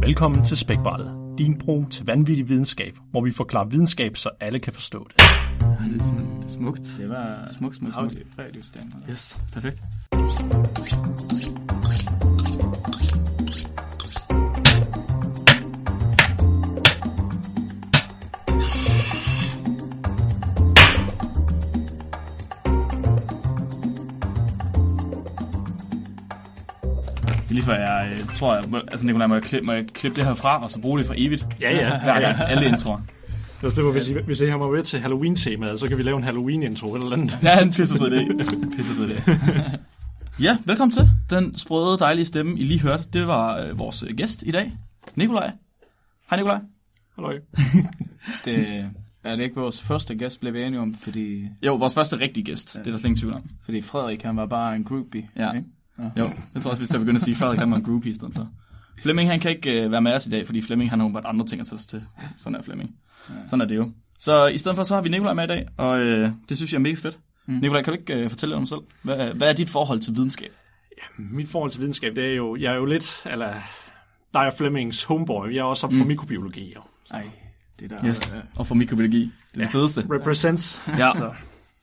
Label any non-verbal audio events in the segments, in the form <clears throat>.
Velkommen til Spækbrættet, din bro til vanvittig videnskab, hvor vi forklarer videnskab, så alle kan forstå det. Det er sådan smukt. Det var Smukt, smukt, smukt. audiofærdigudstanden. Yes, perfekt. Lige før jeg øh, tror, jeg, må- altså Nicolaj, må jeg, klippe, må jeg klippe det her fra, og så bruge det for evigt? Ja, ja. Hver gang alle introer. Hvis, det var, hvis, I, hvis I har mig med til Halloween-temaet, så kan vi lave en Halloween-intro eller andet. Ja, en pissefed idé. Pissefed idé. <laughs> ja, velkommen til. Den sprøde, dejlige stemme, I lige hørte, det var øh, vores gæst i dag, Nikolaj. Hej Nikolaj. Halløj. <laughs> Det er det ikke vores første gæst, blev vi enige om, fordi, Jo, vores første rigtige gæst, det er der slet ingen tvivl om. fordi Frederik, han var bare en groupie. Ja. Ikke? Jo, jeg tror også, vi skal begynde at sige, at Frederik han var en groupie i stedet for. Flemming, han kan ikke øh, være med os i dag, fordi Flemming, han har åbenbart andre ting at tage sig til. Sådan er Flemming. Sådan er det jo. Så i stedet for, så har vi Nikolaj med i dag, og øh, det synes jeg er mega fedt. Mm. Nikolaj, kan du ikke øh, fortælle lidt om dig selv? Hvad, hvad er dit forhold til videnskab? Mit forhold til videnskab, det er jo, jeg er jo lidt, eller dig og Flemmings homeboy. Jeg er også op for mm. mikrobiologi. Jo. Ej, det der... Yes. øh, Og for mikrobiologi. Det er det fedeste. Represents. Ja. Så,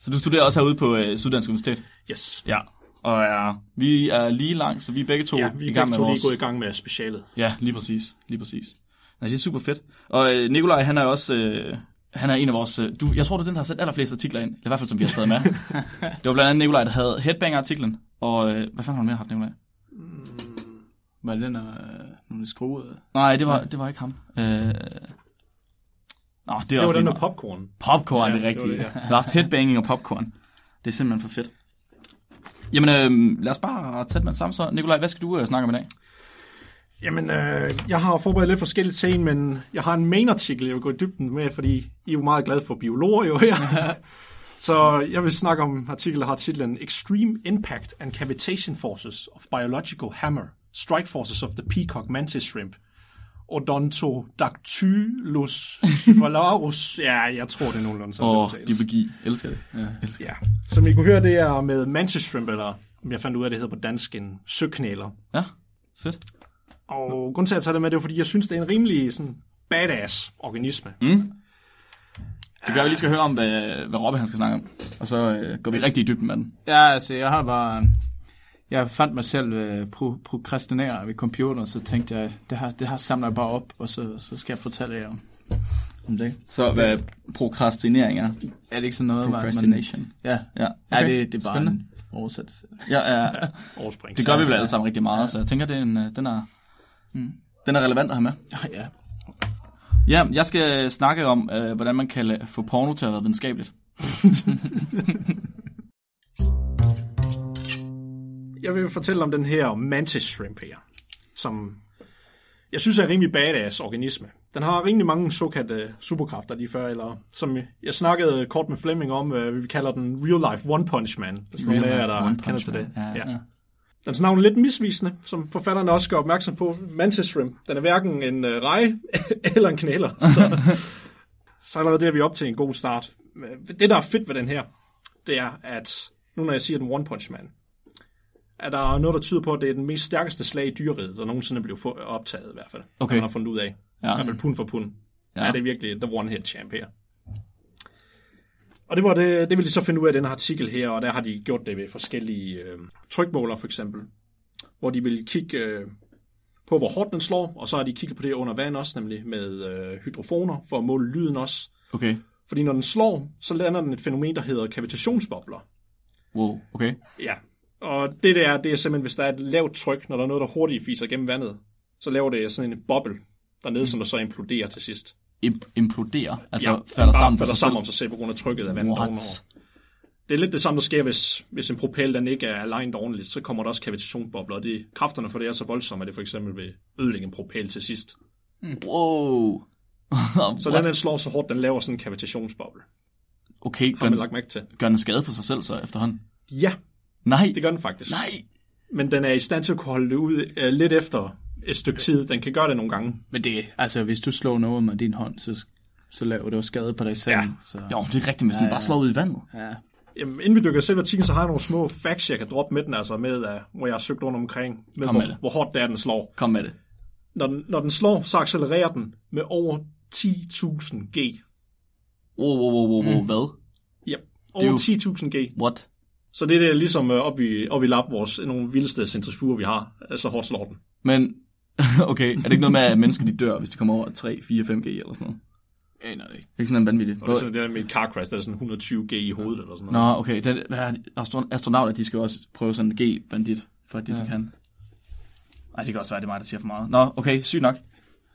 Så du studerer også herude på øh, Syddansk Universitet? yes. Ja. Og ja, vi er lige langt, så vi er begge to Ja, vi i er gang med lige vores... gået i gang med specialet. Ja, lige præcis. Lige præcis. Nej, det er super fedt. Og øh, Nikolaj, han er også... Øh, han er en af vores... Øh, du, jeg tror, du er den, der har sendt allerflest artikler ind. Eller i hvert fald, som vi har taget med. <laughs> det var blandt andet Nikolaj, der havde Headbanger-artiklen. Og øh, hvad fanden har du mere haft, Nikolaj? Var det den, øh, nogle skruede? Nej, det var, det var ikke ham. Øh, nå, det er Det var den lige der meget. popcorn. Popcorn, Ja, det er det rigtigt. det, Vi har haft headbanging og popcorn. Det er simpelthen for fedt. Jamen, øh, lad os bare tage det med det samme så. Nikolaj, hvad skal du øh, snakke om i dag? Jamen, øh, jeg har forberedt lidt forskellige ting, men jeg har en main-artikel, jeg vil gå i dybden med, fordi I er jo meget glade for biologer jo her. <laughs> Så jeg vil snakke om en artikel, der har titlen Extreme Impact and Cavitation Forces of Biological Hammer, Strike Forces of the Peacock Mantis Shrimp, Odontodactylus valarus. <laughs> Ja, jeg tror, det er nogenlunde sådan, Åh, det udtales. biologi. Elsker det. Ja. Elsker. Ja, som I kunne høre, det er med mantis shrimp, eller om jeg fandt ud af, det hedder på dansk, en søknæler. ja, fedt. Og grunden til at tage det med, det er fordi, jeg synes, det er en rimelig sådan, badass organisme. Mm. Det gør, at vi lige skal høre om, hvad, hvad Robbe han skal snakke om. Og så øh, går vi rigtig i dybden med den. Ja, altså, jeg har bare... Jeg fandt mig selv øh, pro, prokrastinere ved computer, så tænkte jeg, det her, det her samler jeg bare op, og så, så skal jeg fortælle jer om, om det. Så hvad prokrastinering er. Er det ikke sådan noget, hvor man- Procrastination. Ja, Ja, ja det, det er bare Spændende. en oversættelse. Ja, ja, <laughs> Overspring. det gør vi vel alle sammen rigtig meget, så jeg tænker, det er en, øh, den, er, mm. den er relevant at have med. Ja, Ja, jeg skal snakke om, øh, hvordan man kan få porno til at være videnskabeligt. <laughs> Jeg vil fortælle om den her mantis shrimp her, som jeg synes er en rimelig badass organisme. Den har rimelig mange såkaldte superkræfter lige før, eller som jeg snakkede kort med Fleming om, øh, vi kalder den real life one punch man. Hvis nogen af jer, der kender til det. Man. Ja, ja. Dens navn er lidt misvisende, som forfatterne også gør opmærksom på. Mantis shrimp, den er hverken en øh, rej <laughs> eller en knæler. Så, så allerede der er vi op til en god start. Det, der er fedt ved den her, det er, at nu når jeg siger den one punch man, er der noget, der tyder på, at det er den mest stærkeste slag i dyreriget, der nogensinde blev optaget i hvert fald. Okay. Man har fundet ud af. Ja. I hvert fald pund for pund. Ja. Er det virkelig the one hit champ her. Og det, var det, det vil de så finde ud af i den her artikel her, og der har de gjort det ved forskellige øh, trykmåler for eksempel, hvor de vil kigge øh, på, hvor hårdt den slår, og så har de kigget på det under vand også, nemlig med øh, hydrofoner, for at måle lyden også. Okay. Fordi når den slår, så lander den et fænomen, der hedder kavitationsbobler. Wow, okay. Ja, og det der, det er simpelthen, hvis der er et lavt tryk, når der er noget, der hurtigt fiser gennem vandet, så laver det sådan en boble dernede, mm. som der så imploderer til sidst. Im- implodere, altså ja, falder sammen falder sig sammen selv. om sig selv på grund af trykket af vandet What? ovenover. Det er lidt det samme, der sker, hvis, hvis en propel den ikke er aligned ordentligt, så kommer der også kavitationsbobler, og det, kræfterne for det er så voldsomme, at det for eksempel vil ødelægge en propel til sidst. Wow. <laughs> Så den, den slår så hårdt, den laver sådan en kavitationsboble. Okay, gør den, lagt mærke til? gør den skade på sig selv så efterhånden? Ja, Nej. det gør den faktisk. Nej. Men den er i stand til at kunne holde det ud uh, lidt efter et stykke tid. Den kan gøre det nogle gange. men det, altså, hvis du slår noget med din hånd, så, så laver det jo skade på dig selv. Ja. Så, Jo, det er rigtigt, hvis den Ja, bare ja. slår ud i vandet. Ja. Jamen, inden vi dykker selv artiklen, så har jeg nogle små facts, jeg kan droppe med den, altså med, uh, hvor jeg har søgt rundt omkring, med, Kom hvor, med det. hvor hårdt det er, den slår. Kom med det. når den, når den slår, så accelererer den med over 10.000 G. Wow, wow, wow, wow, wow. Hvad? Ja, er over 10.000 G. What? Så det er det, ligesom øh, op i, op i lap, vores nogle vildeste centrifuger, vi har. Altså hårdt slår den. Men, <laughs> okay, er det ikke noget med, at mennesker de dør, hvis de kommer over 3, 4, 5G eller sådan noget? Aner det ikke. Det er ikke sådan en vanvittig. Og det er sådan, det der med et car crash, der er sådan 120 G i hovedet eller sådan noget. Nå, okay. Den, er astronauter, de skal også prøve sådan en G-bandit, for at de ja. Ja. kan. Nej, det kan også være, det er mig, der siger for meget. Nå, okay, sygt nok.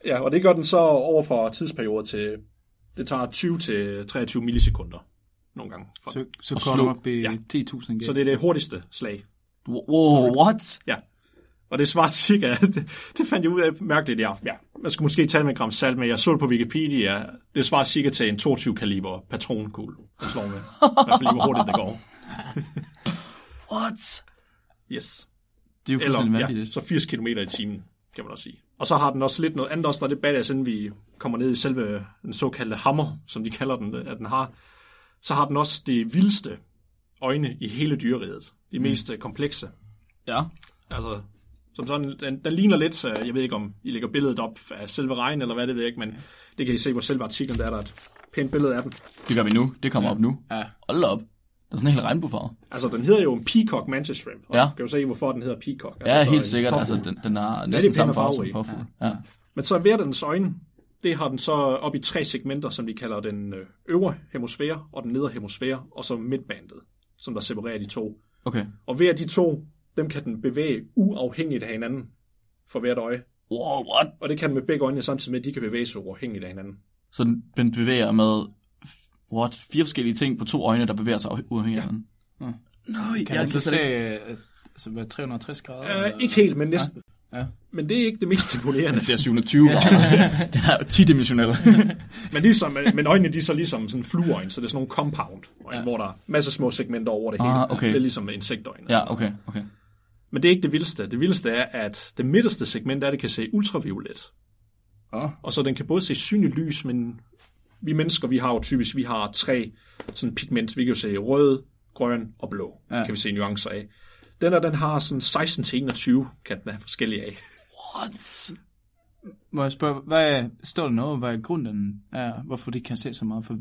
Ja, og det gør den så over for tidsperioder til, det tager 20 til 23 millisekunder nogle gange. For. Så, så kommer op i Ja. 10.000 G. Så det er det hurtigste slag. Wow, what? Ja. Og det svarer cirka, <laughs> det, det fandt jeg ud af mærkeligt, ja. ja. Man skal måske tage med et gram salt, men jeg så det på Wikipedia. Det svarer cirka til en 22 kaliber patronkugle, den slår med. I hvert fald hvor hurtigt det går. <laughs> What? Yes. Det er jo fuldstændig ja, vanvittigt. så 80 km i timen, kan man også sige. Og så har den også lidt noget andet også, der er lidt badass, inden vi kommer ned i selve den såkaldte hammer, som de kalder den, at den har. Så har den også de vildeste øjne i hele dyreriget. De mest mm. komplekse. Ja. Altså, som sådan, den, den ligner lidt, øh, jeg ved ikke om I lægger billedet op af selve regn, eller hvad det ved jeg ikke, men det kan I se på selve artiklen, der er der et pænt billede af den. Det gør vi nu. Det kommer ja. op nu. Ja. Hold op. Der er sådan en hel regnbuefarve. Altså, den hedder jo en peacock mantis shrimp, og Ja. kan jo se, hvorfor den hedder peacock. Ja, altså, helt en sikkert. Altså, den, den har er næsten pæne samme farve som en påfugl. Ja. ja. Men så hver dens øjne, det har den så op i tre segmenter, som de kalder den øh, øvre hemisfære og den nedre hemisfære, og så midtbandet, som der separerer de to. Okay. Og hver af de to, dem kan den bevæge uafhængigt af hinanden for hvert øje. Wow, what? Og det kan den med begge øjne, samtidig med, at de kan bevæge sig uafhængigt af hinanden. Så den, bevæger med what, fire forskellige ting på to øjne, der bevæger sig uafhængigt af hinanden. Nøj, Kan man så se, øh, altså, hvad, 360 grader? Eller- ikke helt, men næsten. Ja. Men det er ikke det mest imponerende. Den ser 720 grader. Den er jo 10-dimensionel. <laughs> Men, ligesom, men øjnene de er så ligesom sådan flueøjne, så det er sådan nogle compound, ja. Ja. hvor der er masser af små segmenter over det hele. Ah, okay. Det er ligesom insektøjne. ja, okay, okay. Men det er ikke det vildeste. Det vildeste er, at det midterste segment er, at det kan se ultraviolet. Åh. Og så den kan både se synligt lys, men vi mennesker, vi har jo typisk, vi har tre sådan pigment. Vi kan jo se rød, grøn og blå. Ja. Ja. Kan vi se nuancer af. Den her, den har sådan 16 til 21, kan den have forskellige af. What? Må jeg spørge, hvad er, står der noget, hvad grunden er, hvorfor de kan se så meget? For,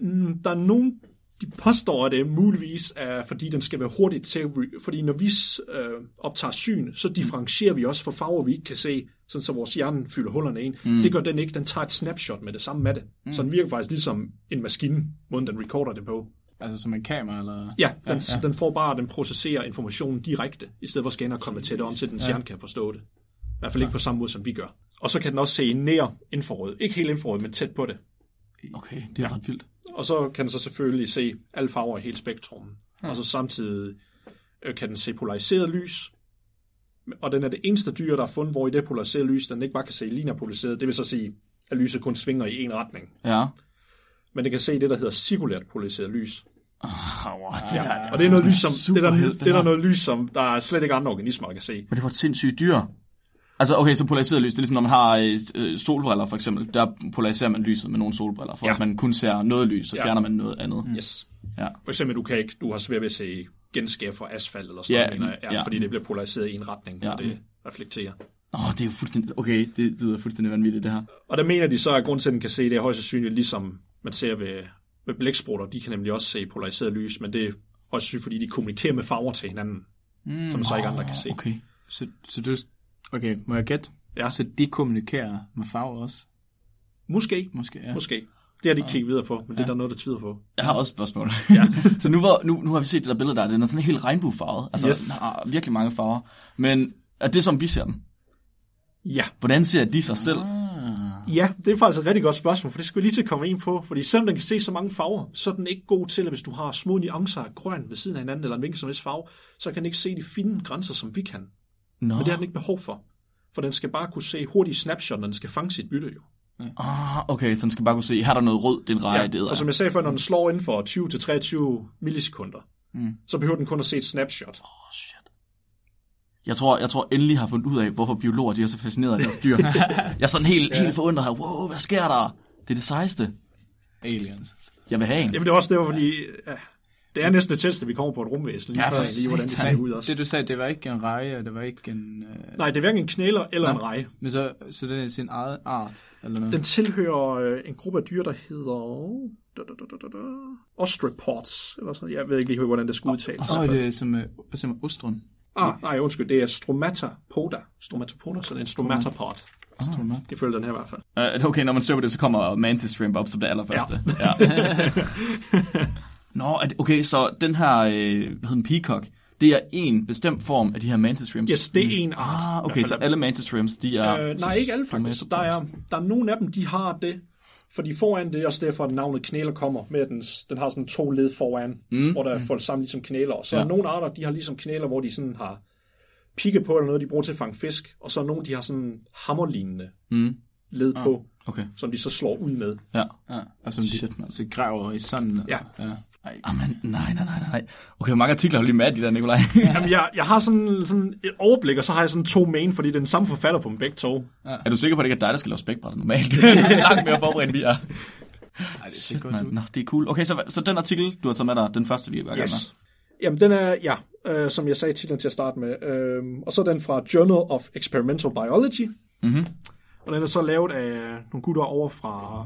Mm, Der er nogen, de påstår, at det muligvis er, fordi den skal være hurtigt til, fordi når vi øh, optager syn, så differentierer vi også for farver, vi ikke kan se, sådan så vores hjerne fylder hullerne ind. Mm. Det gør den ikke, den tager et snapshot med det samme med det. Mm. Så den virker faktisk ligesom en maskine, måden den recorder det på. Altså som en kamera, eller? Ja, den, ja, ja. den får bare, den processerer informationen direkte, i stedet for og konvertere det om, til den ja. kan forstå det. I hvert fald ikke på samme måde, som vi gør. Og så kan den også se nær infrarød. Ikke helt infrarød, men tæt på det. Okay, det er ret vildt. Og så kan den så selvfølgelig se alle farver i hele spektrum. Ja. Og så samtidig øh, kan den se polariseret lys. Og den er det eneste dyr, der er fundet, hvor i det polariserede lys, den ikke bare kan se lineær polariseret. Det vil så sige, at lyset kun svinger i en retning. Ja. Men det kan se det, der hedder cirkulært polariseret lys. Oh, what? Ja. Og det er noget lys, som, det er der, det er noget lys, som der er slet ikke andre organismer, der kan se. Men det var et sindssygt dyr. Altså, okay, så polariseret lys, det er ligesom, når man har øh, øh, solbriller, for eksempel. Der polariserer man lyset med nogle solbriller, for Ja. at man kun ser noget lys, så Ja. fjerner man noget andet. Yes. Ja. For eksempel, du, kan ikke, du har svært ved at se genskær fra asfalt eller sådan Ja, noget, ja, ja. fordi det bliver polariseret i en retning, Ja. og det reflekterer. Åh, oh, det er jo fuldstændig... Okay, det lyder fuldstændig vanvittigt, det her. Og der mener de så, at grunden til, at den kan se det er højst sandsynligt, ligesom man ser ved, ved blæksprutter. De kan nemlig også se polariseret lys, men det er højst sandsynligt, fordi de kommunikerer med farver til hinanden, mm. som så ikke andre kan se. Okay. Så, så du, okay, må jeg gætte? Ja. Så de kommunikerer med farver også, Måske, måske? Ja. måske. Det har de ikke kigget videre på, men det er der noget, der tyder på. Jeg har også et spørgsmål. Ja. <laughs> så nu, var, nu, nu har vi set det der billede der, den er sådan helt regnbuefarvet. Altså, Yes. den har virkelig mange farver. Men er det som vi ser den? Ja. Hvordan ser de sig selv? Ja, det er faktisk et rigtig godt spørgsmål, for det skal vi lige til at komme ind på. Fordi selvom den kan se så mange farver, så er den ikke god til, at hvis du har små nuancer af grøn ved siden af hinanden, eller en vinkel som helst farve, så kan den ikke se de fine grænser, som vi kan. Nå. Men det har den ikke behov for. For den skal bare kunne se hurtige snapshot, når den skal fange sit bytte jo. Ah, okay, så den skal bare kunne se, her er der noget rød, det er en reje, det er. og som jeg sagde før, når den slår inden for 20-23 millisekunder, mm. så behøver den kun at se et snapshot. Oh, shit. Jeg tror, jeg tror endelig har fundet ud af, hvorfor biologer de er så fascineret af deres dyr. <laughs> jeg er sådan helt, helt forundret her. Wow, hvad sker der? Det er det sejeste. Aliens. Jeg vil have en. Jamen det er også det, fordi ja, Det er næsten det tætteste, vi kommer på et rumvæsen, lige Ja, for lige hvordan det ser ud også. Det du sagde, det var ikke en reje, og det var ikke en... Øh, Nej, det er hverken en knæler eller en Nej. reje. men så, så det er sin eget art, eller noget? Den tilhører øh, en gruppe af dyr, der hedder... Da, da, da, da, da, da. Ostropods, eller sådan. Jeg ved ikke lige, hvordan det skal udtales. Åh, oh, det er som, øh, som ostron. Ah, nej, undskyld, det er Stromatopoda. Stromatopoda, så det er en stromatopod. Det følger den her i hvert fald. Uh, okay, når man ser på det, så kommer Mantis Shrimp op som det allerførste. Ja. ja. <laughs> Nå, okay, så den her, øh, hvad hedder den, peacock, det er en bestemt form af de her Mantis Shrimps. Yes, det er en art. Ah, okay, så alle Mantis Shrimps, de er... Øh, nej, ikke alle faktisk. Der er, der er nogle af dem, de har det. Fordi foran det er også derfor, at navnet knæler kommer med, at den, den har sådan to led foran, mm. hvor der er foldet sammen ligesom knæler. Og så Ja. nogle arter, de har ligesom knæler, hvor de sådan har pigge på, eller noget, de bruger til at fange fisk. Og så er nogle, de har sådan hammerlignende Mm. led på, Okay, som de så slår ud med. ja. Ja, og som de Shit, mand. så graver i sanden. Ja. ja. Ej. Ah, men, nej, nej, nej, nej. Okay, hvor mange artikler har du lige med, de der, Nikolaj? <laughs> Jamen, jeg, jeg har sådan, sådan et overblik, og så har jeg sådan to main, fordi det er den samme forfatter på dem begge to. er du sikker på, at det ikke er dig, der skal lave spækbrætter normalt? <laughs> det er langt mere forberedt, end vi er. Ej, det <laughs> ser Shit, godt man. Nå, det er cool. Okay, så, så den artikel, du har taget med dig, den første, vi gerne Yes. Jamen, den er, ja, øh, som jeg sagde titlen til at starte med. Øh, og så er den fra Journal of Experimental Biology. Mhm. Og den er så lavet af nogle gutter over fra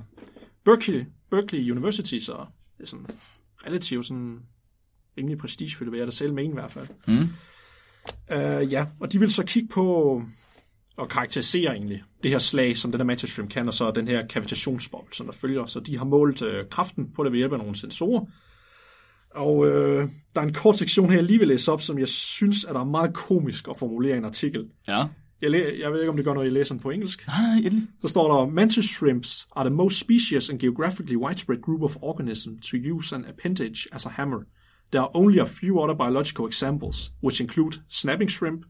Berkeley, Berkeley University, så det er sådan relativt sådan rimelig prestigefyldt, vil jeg da selv mene i hvert fald. Mm. Øh, ja, og de vil så kigge på og karakterisere egentlig det her slag, som den her mantis shrimp kan, og så den her kavitationsboble, som der følger. Så de har målt øh, kraften på det ved hjælp af nogle sensorer. Og øh, der er en kort sektion her, jeg lige vil læse op, som jeg synes, at der er meget komisk at formulere en artikel. Ja. Jeg, læ- jeg ved ikke, om det gør noget, jeg læser den på engelsk. Nej, endelig. Så står der, mantis shrimps are the most specious and geographically widespread group of organisms to use an appendage as a hammer. There are only a few other biological examples, which include snapping shrimp,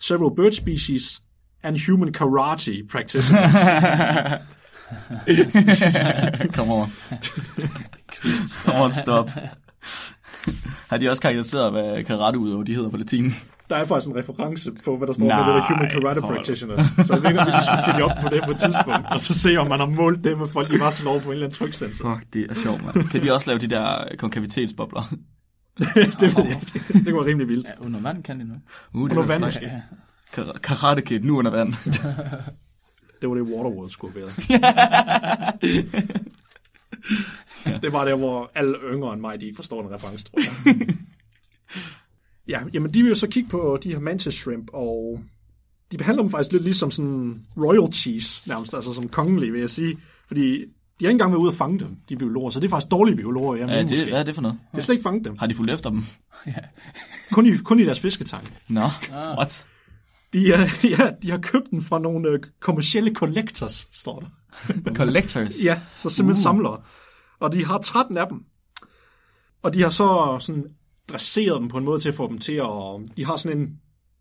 several bird species, and human karate practitioners. <laughs> Come on. Come on, stop. Har de også karakteriseret, hvad karate udøver, de hedder på latin? Der er faktisk en reference på, hvad der står Nej, med det der human karate hold. practitioners. Så jeg ved ikke, om vi lige skulle følge op på det på et tidspunkt, og så se, om man har målt det med folk, de bare slår på en eller anden tryksensor. Fuck, det er sjovt, mand. Kan de også lave de der konkavitetsbobler? <laughs> det ved jeg ikke. Det var rimelig vildt. Ja, under vand kan det nu. Uh, det Under var vand måske. Kar- Karate Kid, nu under vand. <laughs> Det var det, Waterworld skulle have været. <laughs> det var der, hvor alle yngre end mig, de ikke forstår den reference, tror jeg. Ja, jamen de vil jo så kigge på de her mantis shrimp, og de behandler dem faktisk lidt ligesom sådan royalties, nærmest, altså som kongelige, vil jeg sige. Fordi de har ikke engang været ude at fange dem, de biologer, så det er faktisk dårlige biologer, jeg Ja, mener det, måske. hvad er det for noget? Jeg har slet ikke fanget dem. Har de fulgt efter dem? <laughs> Kun i, kun i deres fisketank. Nå, what? De, er, <laughs> ja, de har købt den fra nogle øh, kommercielle collectors, står der. <laughs> Collectors? Ja, så simpelthen Uh. uh. samlere. Og de har 13 af dem. Og de har så sådan dresseret dem på en måde til at få dem til at... De har sådan en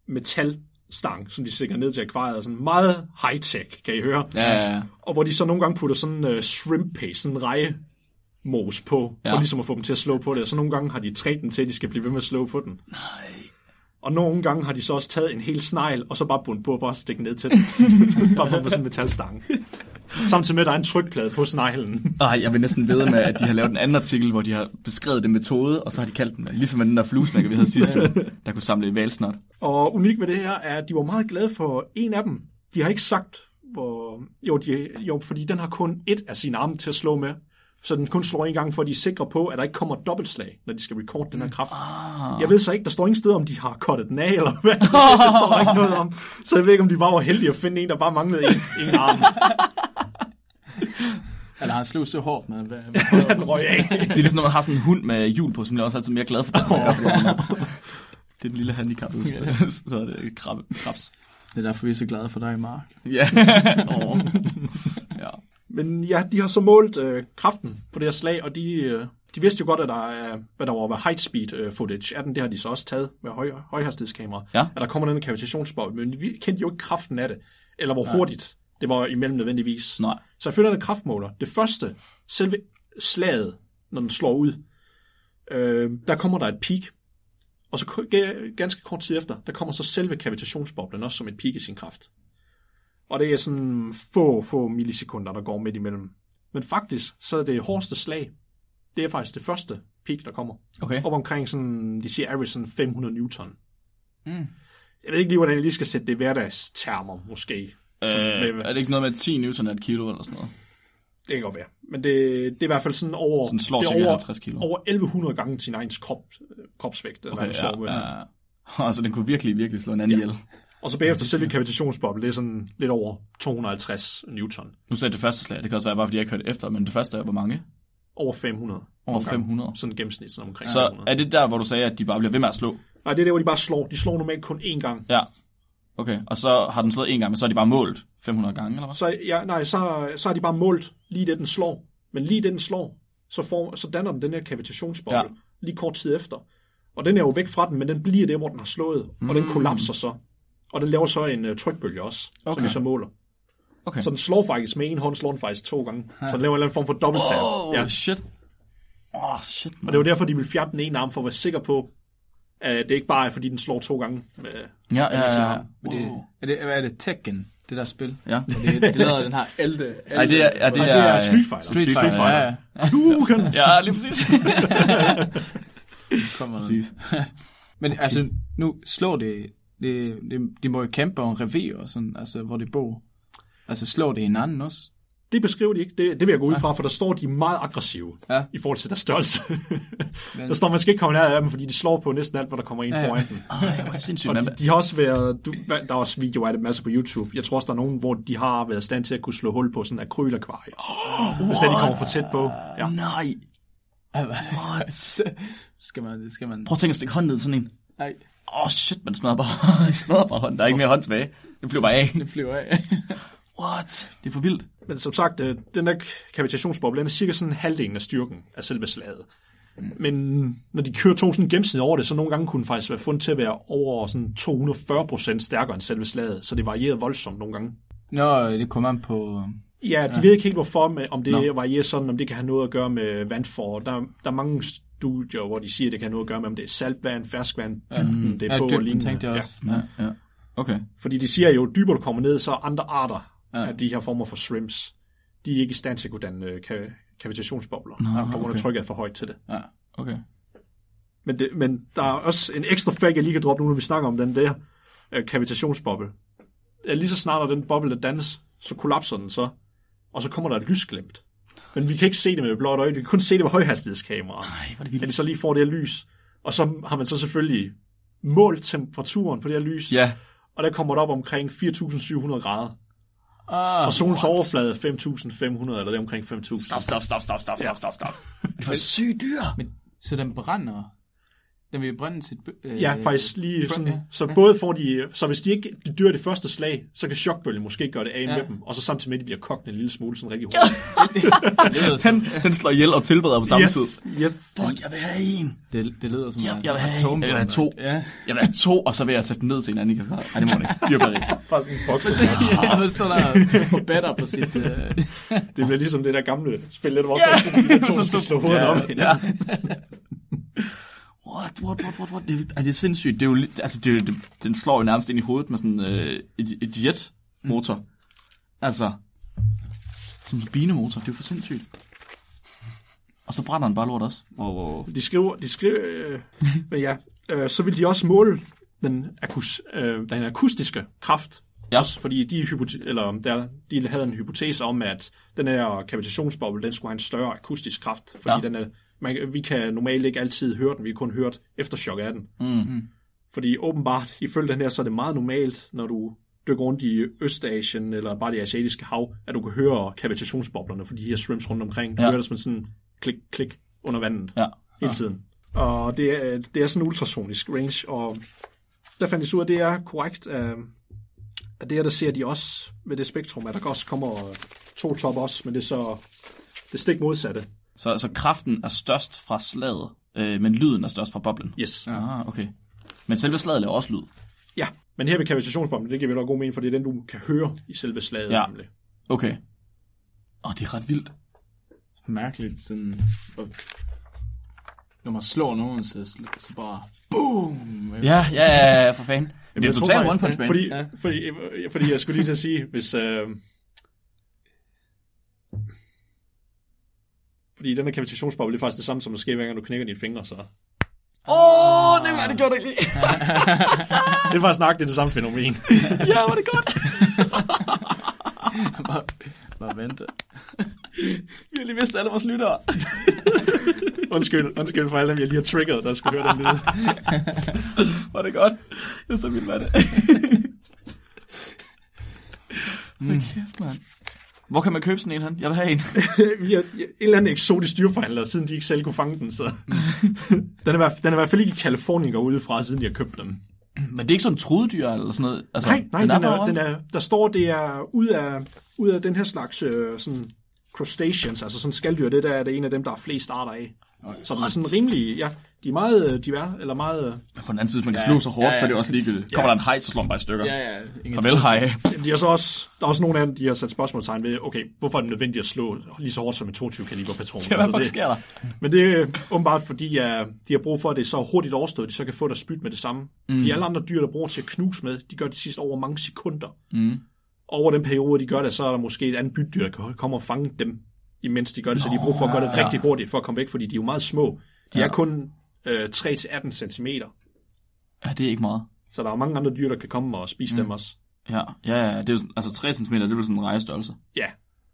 metalstang, som de stikker ned til akvariet. Sådan meget high-tech, kan I høre. Ja, ja, ja. Og hvor de så nogle gange putter sådan uh, shrimp paste, sådan en reje mos på, ja. For ligesom at få dem til at slå på det. Og så nogle gange har de trænet dem til, at de skal blive ved med at slå på den. Nej. Og nogle gange har de så også taget en hel snegl, og så bare bundet på og bare stikke ned til den. <laughs> bare på sådan en metalstang. Samtidig med, at der er en trykplade på sneglen. Ej, jeg vil næsten ved med, at de har lavet en anden artikel, hvor de har beskrevet den metode, og så har de kaldt den, ligesom med den der fluesmækker, vi havde sidste uge, der kunne samle valsnot. Og unik ved det her er, at de var meget glade for en af dem. De har ikke sagt, hvor... Jo, de, jo fordi den har kun et af sine arme til at slå med. Så den kun slår en gang, for at de er sikre på, at der ikke kommer dobbeltslag, når de skal record den her kraft. Ah. Jeg ved så ikke, der står ingen sted, om de har kottet den af, eller hvad. <laughs> det står der ikke noget om. Så jeg ved ikke, om de bare var heldige at finde en, der bare manglede en, en arm. <laughs> Eller han slog så hårdt med. Hvad, hvad, <laughs> Den røg af. Det er ligesom, når man har sådan en hund med hjul på, som bliver også altid mere glad for den. Oh. Det er den lille handicap, <laughs> så er det krab, krabs. det er derfor, vi er så glade for dig, Mark. Ja. oh. ja. Men ja, de har så målt øh, kraften på det her slag, og de, øh, de vidste jo godt, at der er, hvad der var height speed øh, footage af den. Det har de så også taget med høj, højhastighedskamera. Ja. At der kommer den kavitationsbold, men vi kendte jo ikke kraften af det, eller hvor hurtigt det var imellem nødvendigvis. Nej. Så ifølge den kraftmåler, det første, selve slaget, når den slår ud, øh, der kommer der et peak, og så ganske kort tid efter, der kommer så selve kavitationsboblen også som et peak i sin kraft. Og det er sådan få, få millisekunder, der går midt imellem. Men faktisk, så er det hårdeste slag, det er faktisk det første peak, der kommer. Okay. Op omkring sådan, de siger average sådan 500 newton. Mm. Jeg ved ikke lige, hvordan jeg lige skal sætte det i hverdagstermer, måske. Sådan Øh, med- er det ikke noget med 10 newton er et kilo eller sådan noget? Det kan godt være. Men det, det er i hvert fald sådan over, Så den slår det er over, 50 kilo. over 1100 gange sin egen krop, kropsvægt. Okay, den slår ja, ja, ja. <laughs> Altså, den kunne virkelig, virkelig slå en anden ihjel. Og så bagefter selve kavitationsboble, det er sådan lidt over 250 newton. Nu sagde det første slag. Det kan også være, bare fordi jeg ikke hørte efter, men det første er, hvor mange? Over 500. Over nogle gange. 500. Sådan gennemsnit, sådan omkring Så 500. er det der, hvor du sagde, at de bare bliver ved med at slå? Nej, det er der, hvor de bare slår. De slår normalt kun én gang. Ja. Okay, og så har den slået en gang, men så er de bare målt 500 gange, eller hvad? Så, ja, nej, så, så har de bare målt lige det, den slår. Men lige det, den slår, så, får, så danner den den her kavitationsboble Ja. ja. lige kort tid efter. Og den er jo væk fra den, men den bliver der, hvor den har slået. Og den kollapser så. Og den laver så en uh, trykbølge også, okay. Som vi så måler. Okay. Så den slår faktisk med en hånd, slår den faktisk to gange. Så den laver en eller anden form for dobbelttab. Åh, ja. oh, shit. Åh, oh, shit, Og det var derfor, de ville fjerne den ene arm, for at være sikker på, at det ikke bare er, fordi den slår to gange. Med, Ja, ja, ja. ja. Det, Wow. er, det, hvad er det Tekken, det der spil? Ja. Og det, det lader den her ælte... Nej, det er, ja, det er, det er Street Fighter. Street Fighter, Fighter. ja, ja. du kan... <laughs> Ja, lige præcis. <laughs> Kommer præcis. <laughs> Men altså, nu slår det, det, det, de må jo kæmpe om revy og sådan, altså, hvor det bor. Altså, slår det hinanden også? Det beskriver de ikke. Det, det vil jeg gå ud fra, for der står, de er meget aggressive Ja. i forhold til deres størrelse. der står, man skal ikke komme nær af dem, fordi de slår på næsten alt, hvad der kommer ind Ja, ja. foran dem. Ej, hvor sindssygt. Og Men, de, de har også været, du, der er også videoer af det masser på YouTube. Jeg tror også, der er nogen, hvor de har været i stand til at kunne slå hul på sådan en akrylakvarie. Oh, hvis det, de kommer for tæt på. Ja. nej. What? skal man, skal man... Prøv at tænke at stikke hånden ned sådan en. Nej, Åh, oh, shit, man smadrer bare, <laughs> smadrer bare hånden. Der er ikke mere hånd tilbage. Det flyver bare af. det flyver af. What? Det er for vildt. Men som sagt, øh, den der kavitationsboble, den er cirka sådan halvdelen af styrken af selve slaget. Men når de kører to sådan gennemsnit over det, så nogle gange kunne den faktisk være fundet til at være over sådan 240% stærkere end selve slaget, så det varierede voldsomt nogle gange. Nå, det kommer an på... Ja, de ja. ved ikke helt hvorfor, men om det no. varierer sådan, om det kan have noget at gøre med vandfor. Der, der er mange studier, hvor de siger, at det kan have noget at gøre med, om det er saltvand, ferskvand, dybden, det er Ja, på og lignende. tænkte jeg også. Ja, ja. Okay. Fordi de siger jo, jo dybere du kommer ned, så andre arter Ja. af de her former for shrimps, de er ikke i stand til at kunne danne øh, ka- kavitationsbobler, Nå, på grund af trykket er for højt til det. Ja. Okay. Men, det, men der er også en ekstra fact, jeg lige kan droppe nu, når vi snakker om den der øh, kavitationsboble. Lige så snart, når den boble der dannes, så kollapser den så, og så kommer der et lysglimt. Men vi kan ikke se det med blåt øje, vi kan kun se det med højhastighedskamera. Ej, hvor det At vildt. de så lige får det her lys. Og så har man så selvfølgelig målt temperaturen på det her lys, Ja. og der kommer det op omkring 4.700 grader. Ah, Og solens overflade er 5.500, eller det er omkring 5.000. Stop, stop, stop, stop, stop, stop, stop, stop. Det var sygt dyr. men, så den brænder... Den vil brænde sit... Øh, Ja, faktisk lige sådan, ja. så både får de, så hvis de ikke de dør det første slag, så kan chokbølgen måske gøre det af Ja. med dem, og så samtidig med, at de bliver kogt en lille smule sådan rigtig <laughs> hurtigt. Den, den slår ihjel og tilbeder på samme tid. yes, yes. Fuck, jeg vil have en. det, det lyder som... Jeg, en jeg vil have en. Jeg vil have to. Ja. Jeg vil have to, og så vil jeg sætte den ned til en anden. Nej, det må ikke. Dyrplageri. <laughs> Bare sådan en boks. <laughs> ja, man står der og batter på sit... Øh, Det bliver ligesom det der gamle spil, der hvor ja. to skal slå hovedet Ja, op. ja. What, what, what, what, what? Det, er, det er sindssygt. Det er jo, altså, det, er jo- det, den slår jo nærmest ind i hovedet med sådan øh, et, et jetmotor. Altså, som en binemotor. Det er jo for sindssygt. Og så brænder den bare lort også. Og, De skriver, de skriver øh, men ja, øh, så vil de også måle den, akus, øh, den akustiske kraft. Ja. Også, fordi de, hypote- eller, der, de havde en hypotese om, at den her kavitationsboble, den skulle have en større akustisk kraft. Fordi ja. den er, man, vi kan normalt ikke altid høre den, vi kan kun høre efterchok af den. mm, Fordi åbenbart, ifølge den her, så er det meget normalt, når du dykker rundt i Østasien, eller bare det asiatiske hav, at du kan høre kavitationsboblerne for de her shrimps rundt omkring. Du Ja. hører det som sådan klik, klik under vandet ja. hele tiden. Og det er, det er sådan en ultrasonisk range, og der fandt jeg ud af, at det er korrekt, at det her, der ser de også ved det spektrum, at der også kommer to top også, men det er så det stik modsatte. Så altså, kraften er størst fra slaget, øh, men lyden er størst fra boblen. Yes. Ah, okay. Men selve slaget laver også lyd. Ja, men her ved kavitationsbomben, det giver vel nok god mening, for det er den, du kan høre i selve slaget. Ja. Nemlig. Okay. Åh, det er ret vildt. mærkeligt, sådan... Når man slår nogen, så, så bare... Boom! Ja, ja, ja, for fanden. Det er totalt one punch man. Fordi, Ja. ja. fordi, fordi, fordi jeg skulle lige til at sige, hvis... Øh, Fordi den her kavitationsboble, det er faktisk det samme som at ske, hver gang du knækker dine fingre, så... Åh, oh, det var det gjorde det ikke lige. <laughs> Det er faktisk nok det, det samme fænomen. <laughs> ja, var det godt. <laughs> bare, bare vente. Vi har lige mistet alle vores lyttere. undskyld, undskyld for alle dem, jeg lige har triggeret, der skulle høre den lyd. var det godt. Er så vildt, hvad det mm. kæft, mand. Hvor kan man købe sådan en, han? Jeg vil have en. <laughs> Vi har en eller anden eksotisk dyrforhandler, siden de ikke selv kunne fange den, så... <laughs> den, er, i hvert- den er i hvert fald ikke i Kalifornien går udefra, siden de har købt dem. Men det er ikke sådan en trudedyr eller sådan noget? Altså, Nej, nej, den bare er, den er, der står, det er ud af, ud af den her slags øh, sådan crustaceans, altså sådan skalddyr, det der er det en af dem, der er flest arter af. Så den er sådan rimelig, ja, de er meget øh, divers, eller meget... øh, På den anden side, hvis man kan Ja, slå så hårdt, ja, ja, så er det også ligegyldigt. Kommer der en hej, så slår man bare i stykker. Ja, ja. Ingen Farvel, hej. De har så også, der er også nogle af dem, de har sat spørgsmålstegn ved, okay, hvorfor er det nødvendigt at slå lige så hårdt som en 22 kaliber patron? <laughs> Ja, hvad Altså, fuck det, sker der? Men det er åbenbart fordi, at de har brug for, at det er så hurtigt overstået, at de så kan få deres spyt med det samme. Mm. Fordi alle andre dyr, der bruger til at knuse med, de gør det sidst over mange sekunder. Mm. Over den periode, de gør det, så er der måske et andet bytdyr, der kommer og fange dem, imens de gør det. Så de har brug for at gøre det ja. rigtig hurtigt for at komme væk, fordi de er jo meget små. De Ja. er kun øh, 3-18 cm. Ja, det er ikke meget. Så der er mange andre dyr, der kan komme og spise mm. dem også. Ja, ja, ja, det er jo, altså 3 cm, det er vel sådan en rejestørrelse. Ja,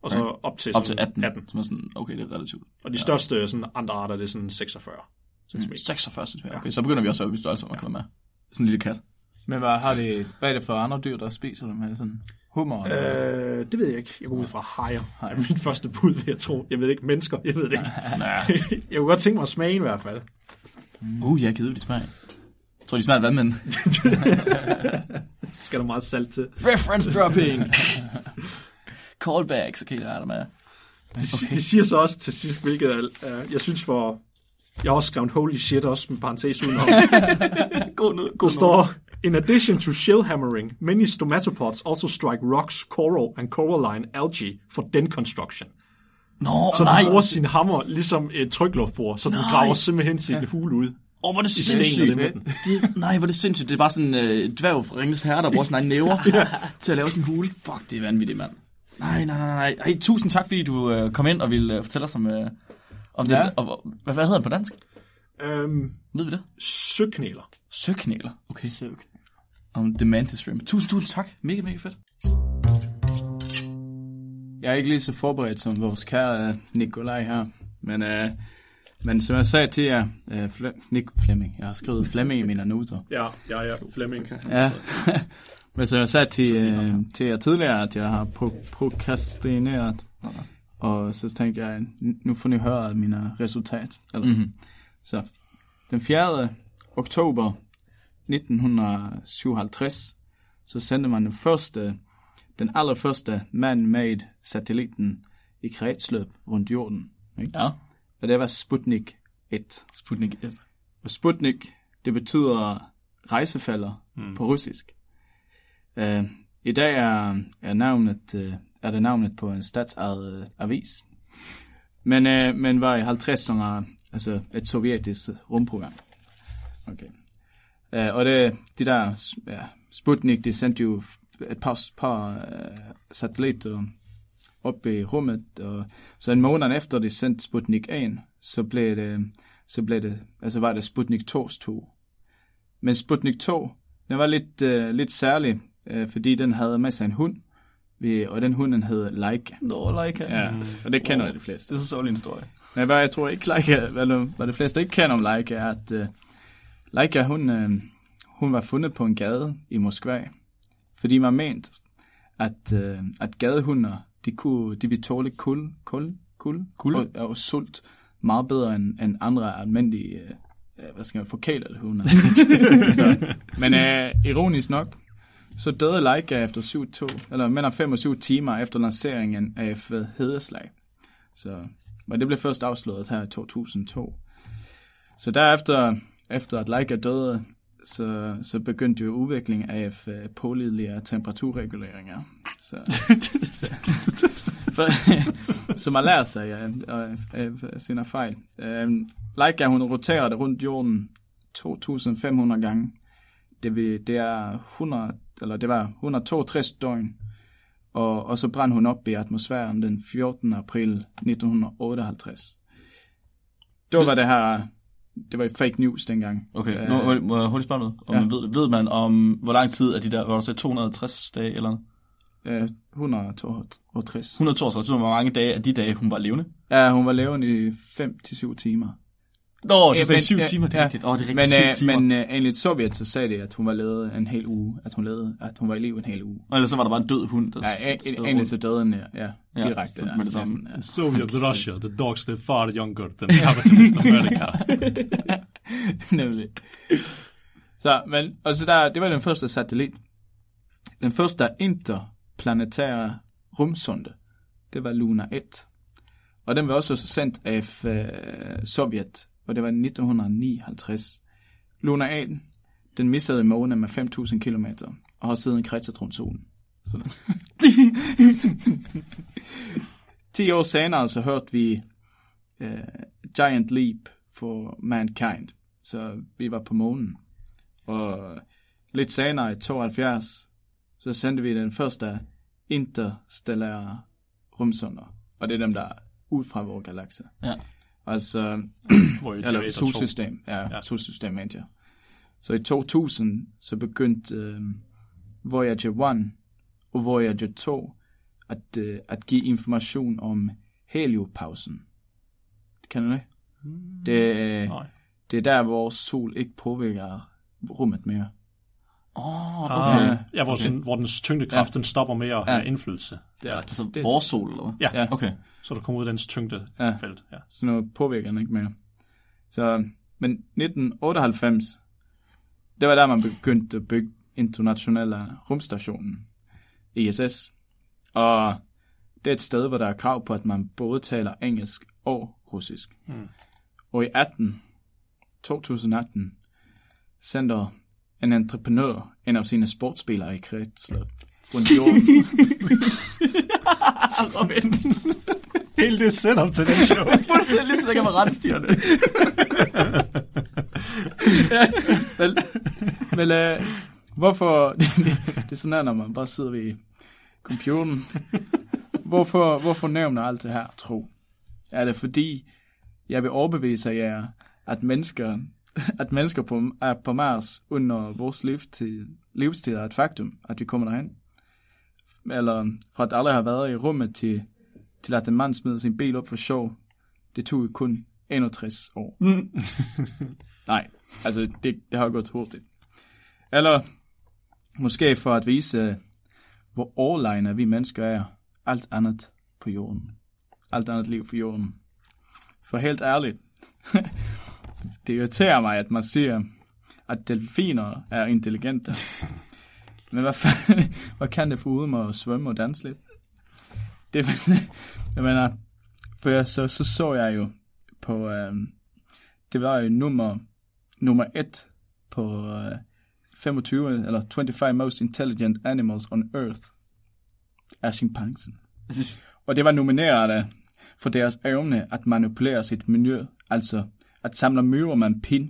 og så op til, Op til 18, 18. som er sådan, okay, det er relativt. Og de største sådan, andre arter, det er sådan 46 cm. 46 cm, okay, så begynder vi også at være i størrelse, man kan være med. Sådan en lille kat. Men hvad, har det, hvad er det for andre dyr, der spiser dem? Er det sådan hummer? eller- Øh, det ved jeg ikke. Jeg går ud fra hajer. Har mit første bud, vil jeg tro. Jeg ved ikke mennesker. Jeg ved det ikke. <laughs> jeg kunne godt tænke mig at smage i hvert fald. Uh, jeg gider de smag. Jeg tror, de smager vandmænd. <laughs> Så skal der meget salt til. Reference dropping. Callbacks, okay, der er der med. Det, okay. det siger så også til sidst, hvilket uh, jeg synes for... Jeg har også skrevet holy shit også med parentes udenom. <laughs> God nød, god står, in addition to shell hammering, many stomatopods also strike rocks, coral and coralline algae for den construction. Nå, Så nej. den bruger sin hammer ligesom et trykluftbord, så den Nej. graver simpelthen sin hule ud. Åh, hvor er det sindssygt. det med den. Det, nej, hvor er det sindssygt. Det bare sådan en øh, dværg fra Ringles Herre, der bruger sådan en næver <laughs> til at lave sin hule. Fuck, det er vanvittigt, mand. Nej, nej, nej, nej. Ej, tusind tak, fordi du øh, kom ind og ville øh, fortælle os om, øh, om det. Ja. Og, hvad, hvad hedder det på dansk? Øhm, Ved vi det? søknæler. Søknæler. Okay. Søg. Om The Mantis Shrimp. Tusind, tusind tak. Mega, mega fedt. Jeg er ikke lige så forberedt som vores kære øh, Nikolaj her. Men, øh, men som jeg sagde til jer, øh, Fle- Nick Flemming, jeg har skrevet Flemming i mine noter. Ja, ja, ja. Flemming. Ja. <laughs> Men som jeg sagde til, øh, til jer tidligere, at jeg har pro- prokrastineret. Og så tænkte jeg, nu får ni høre mine resultat. Eller, Mhm. Så den 4. oktober 1957, så sendte man den første, den allerførste man-made satellitten i kredsløb rundt jorden. Ikke? Ja. Og det var Sputnik 1. Sputnik 1. Og Sputnik, det betyder rejsefalder mm. på russisk. Uh, I dag er, er, navnet, uh, er det navnet på en statsejet uh, avis. Men, uh, men var i 50'erne altså et sovjetisk rumprogram. Okay. Uh, og det, de der ja, Sputnik, de sendte jo et par, par uh, satellitter op i rummet. Og, så en måned efter de sendte Sputnik 1, så blev det, så blev det, altså var det Sputnik 2 2. Men Sputnik 2, den var lidt, øh, lidt særlig, øh, fordi den havde med sig en hund, og den hunden hed Laika. Nå, Leica. Ja, og det kender de fleste. Det er så sørgelig en historie. Men hvad jeg tror ikke Laika, hvad, hvad de fleste ikke kender om Laika, er, at uh, Laika, hun, uh, hun var fundet på en gade i Moskva, fordi man mente, at, uh, at gadehunder, de, kunne, de ville tåle kul, kul, kul, Kulde? Og, og sult meget bedre end, end andre almindelige, uh, hvad skal man, forkælede hunde. <laughs> så, men uh, ironisk nok, så døde Laika efter 7 to, eller mellem 5 og 7 timer efter lanceringen af et øh, hederslag. Så, men det blev først afsløret her i 2002. Så derefter, efter at Leica døde, så, så begyndte jo udviklingen af uh, pålidelige temperaturreguleringer. Så, så, <laughs> for, så man lærer sig af, af, af, af sine fejl. Um, Leica, hun roterede rundt jorden 2.500 gange. Det, vil, det er 100, eller det var 162 døgn, og, og så brændte hun op i atmosfæren den 14. april 1958. Det var det her, det var i fake news dengang. Okay, Øh, nu må, må jeg hurtigt spørge noget. Om ja. man ved, ved man om, hvor lang tid er de der, var du sagde 260 dage eller noget? øh, 162. 162, hvor mange dage af de dage, hun var levende? Ja, hun var levende i 5-7 timer. Nå, Ja, du sagde men- 7 ja, timer, det er ja. rigtigt. Åh, det er Men, rigtigt, 7 øh, timer. men øh, enligt Sovjet, så sagde det, at hun var levet en hel uge. At hun, levede, at hun var i liv en hel uge. Og ellers så var der bare en død hund, der Ja, rundt. så døde den, ja, ja Ja, direkte. så med det samme. ja. Soviet Russia, the dogs they far younger than capitalist <laughs> America. <laughs> Nemlig. Så, men, og så der, det var den første satellit. Den første interplanetære rumsonde, det var Luna 1. Og den var også sendt af øh, Sovjet, og det var 1959. Luna 1, den missede månen med 5.000 km, og har siden kredset rundt solen. Sådan. <laughs> 10 år senere, så hørte vi uh, Giant Leap for Mankind. Så vi var på månen. Og lidt senere i 72, så sendte vi den første interstellære rumsonder. Og det er dem, der er ud fra vores galakse. Ja. Altså, Hvor <clears throat> eller Ultimator 2. solsystem. Ja, Ja. solsystem, mente. Så i 2000, så begyndte øh, Voyager 1 og Voyager 2 at, øh, at give information om heliopausen. Kan du det? Det, øh, det er der, hvor sol ikke påvirker rummet mere. Åh, Ah, okay. ja, hvor, okay. hvor dens tyngdekraft, ja. den stopper med at have Ja. indflydelse. Det er, Så det, vores sol, eller hvad? Ja, Ja. Okay. så du kommer ud af dens tyngdefelt. Ja. Ja. Så nu påvirker den ikke mere. Så, men 1998, det var der, man begyndte at bygge internationale rumstationen, ISS. Og det er et sted, hvor der er krav på, at man både taler engelsk og russisk. Mm. Og i 18, 2018, sender en entreprenør en af sine sportsspillere i kredsløb. Robin. <laughs> Hele det setup til den show. <laughs> Fuldstændig ligesom, der kan være retstyrende. <laughs> Men, men øh, hvorfor... det, det er sådan her, når man bare sidder ved computeren. Hvorfor, hvorfor nævner jeg alt det her, tro? Er det fordi, jeg vil overbevise jer, at mennesker, at mennesker på, er på Mars under vores livstid, livstid er et faktum, at vi kommer derhen? Eller fra at aldrig har været i rummet til, til at en mand smider sin bil op for sjov, det tog kun 61 år. <laughs> Nej, altså det, det har gået hurtigt. Eller måske for at vise, hvor overlegne vi mennesker er alt andet på jorden. Alt andet liv på jorden. For helt ærligt, <laughs> det irriterer mig, at man siger, at delfiner er intelligente. Men hvad, fanden, <laughs> hvad kan det få ud med at svømme og danse lidt? Det, <laughs> jeg mener, for så, så så jeg jo på, øhm, det var jo nummer, nummer et på øh, 25, eller 25 most intelligent animals on earth af chimpansen. <laughs> Og det var nomineret for deres evne at manipulere sit miljø, altså at samle myrer med en pind.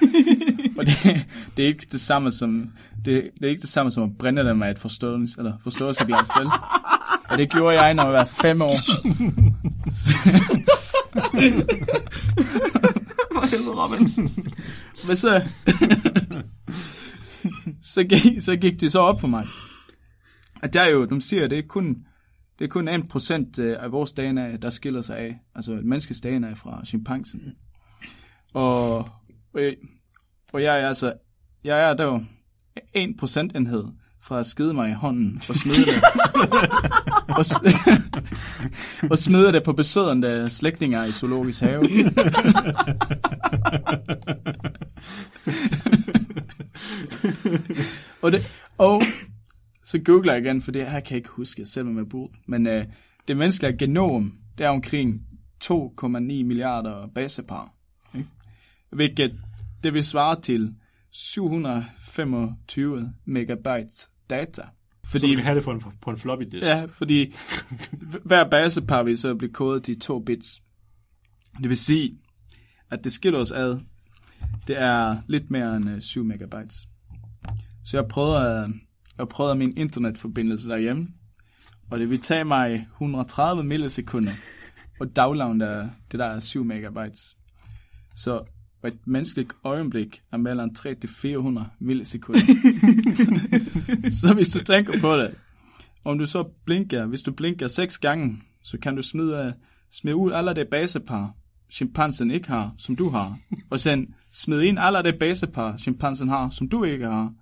<laughs> og det, det er ikke det samme som det, det er ikke det samme som at brænde dem med et forståelse eller forståelsesglas vel. Og det gjorde jeg, når jeg var fem år. Hvor helvede, Robin. Men så, så, gik, så gik det så op for mig. At der er jo, de siger, det er kun, det er kun 1% af vores DNA, der skiller sig af. Altså et menneskes DNA fra chimpansen. Og, og, jeg, og jeg er altså, jeg er der en procentenhed fra at skide mig i hånden og smide det. <laughs> og, <laughs> og smide det på besøgende slægtninge i zoologisk have. <laughs> og, det, og så googler jeg igen, for det her kan jeg ikke huske, selvom jeg burde. Men øh, det menneskelige genom, det er omkring 2,9 milliarder basepar. Hvilket det vil svare til 725 megabyte data. Så Fordi, du kan have det på en, på en floppy disk. ja, fordi <laughs> hver basepar vil så blive kodet til 2 bits. Det vil sige, at det skiller os ad, det er lidt mere end øh, 7 megabytes. Så jeg prøvede, at- jeg prøvede min internetforbindelse derhjemme, og det vil tage mig 130 millisekunder at downloade det der 7 megabytes. Så et menneskeligt øjeblik er mellem 3 til 400 millisekunder. <laughs> så hvis du tænker på det, om du så blinker, hvis du blinker 6 gange, så kan du smide, smide ud alle de basepar, chimpansen ikke har, som du har. Og sen smide ind alle de basepar, chimpansen har, som du ikke har.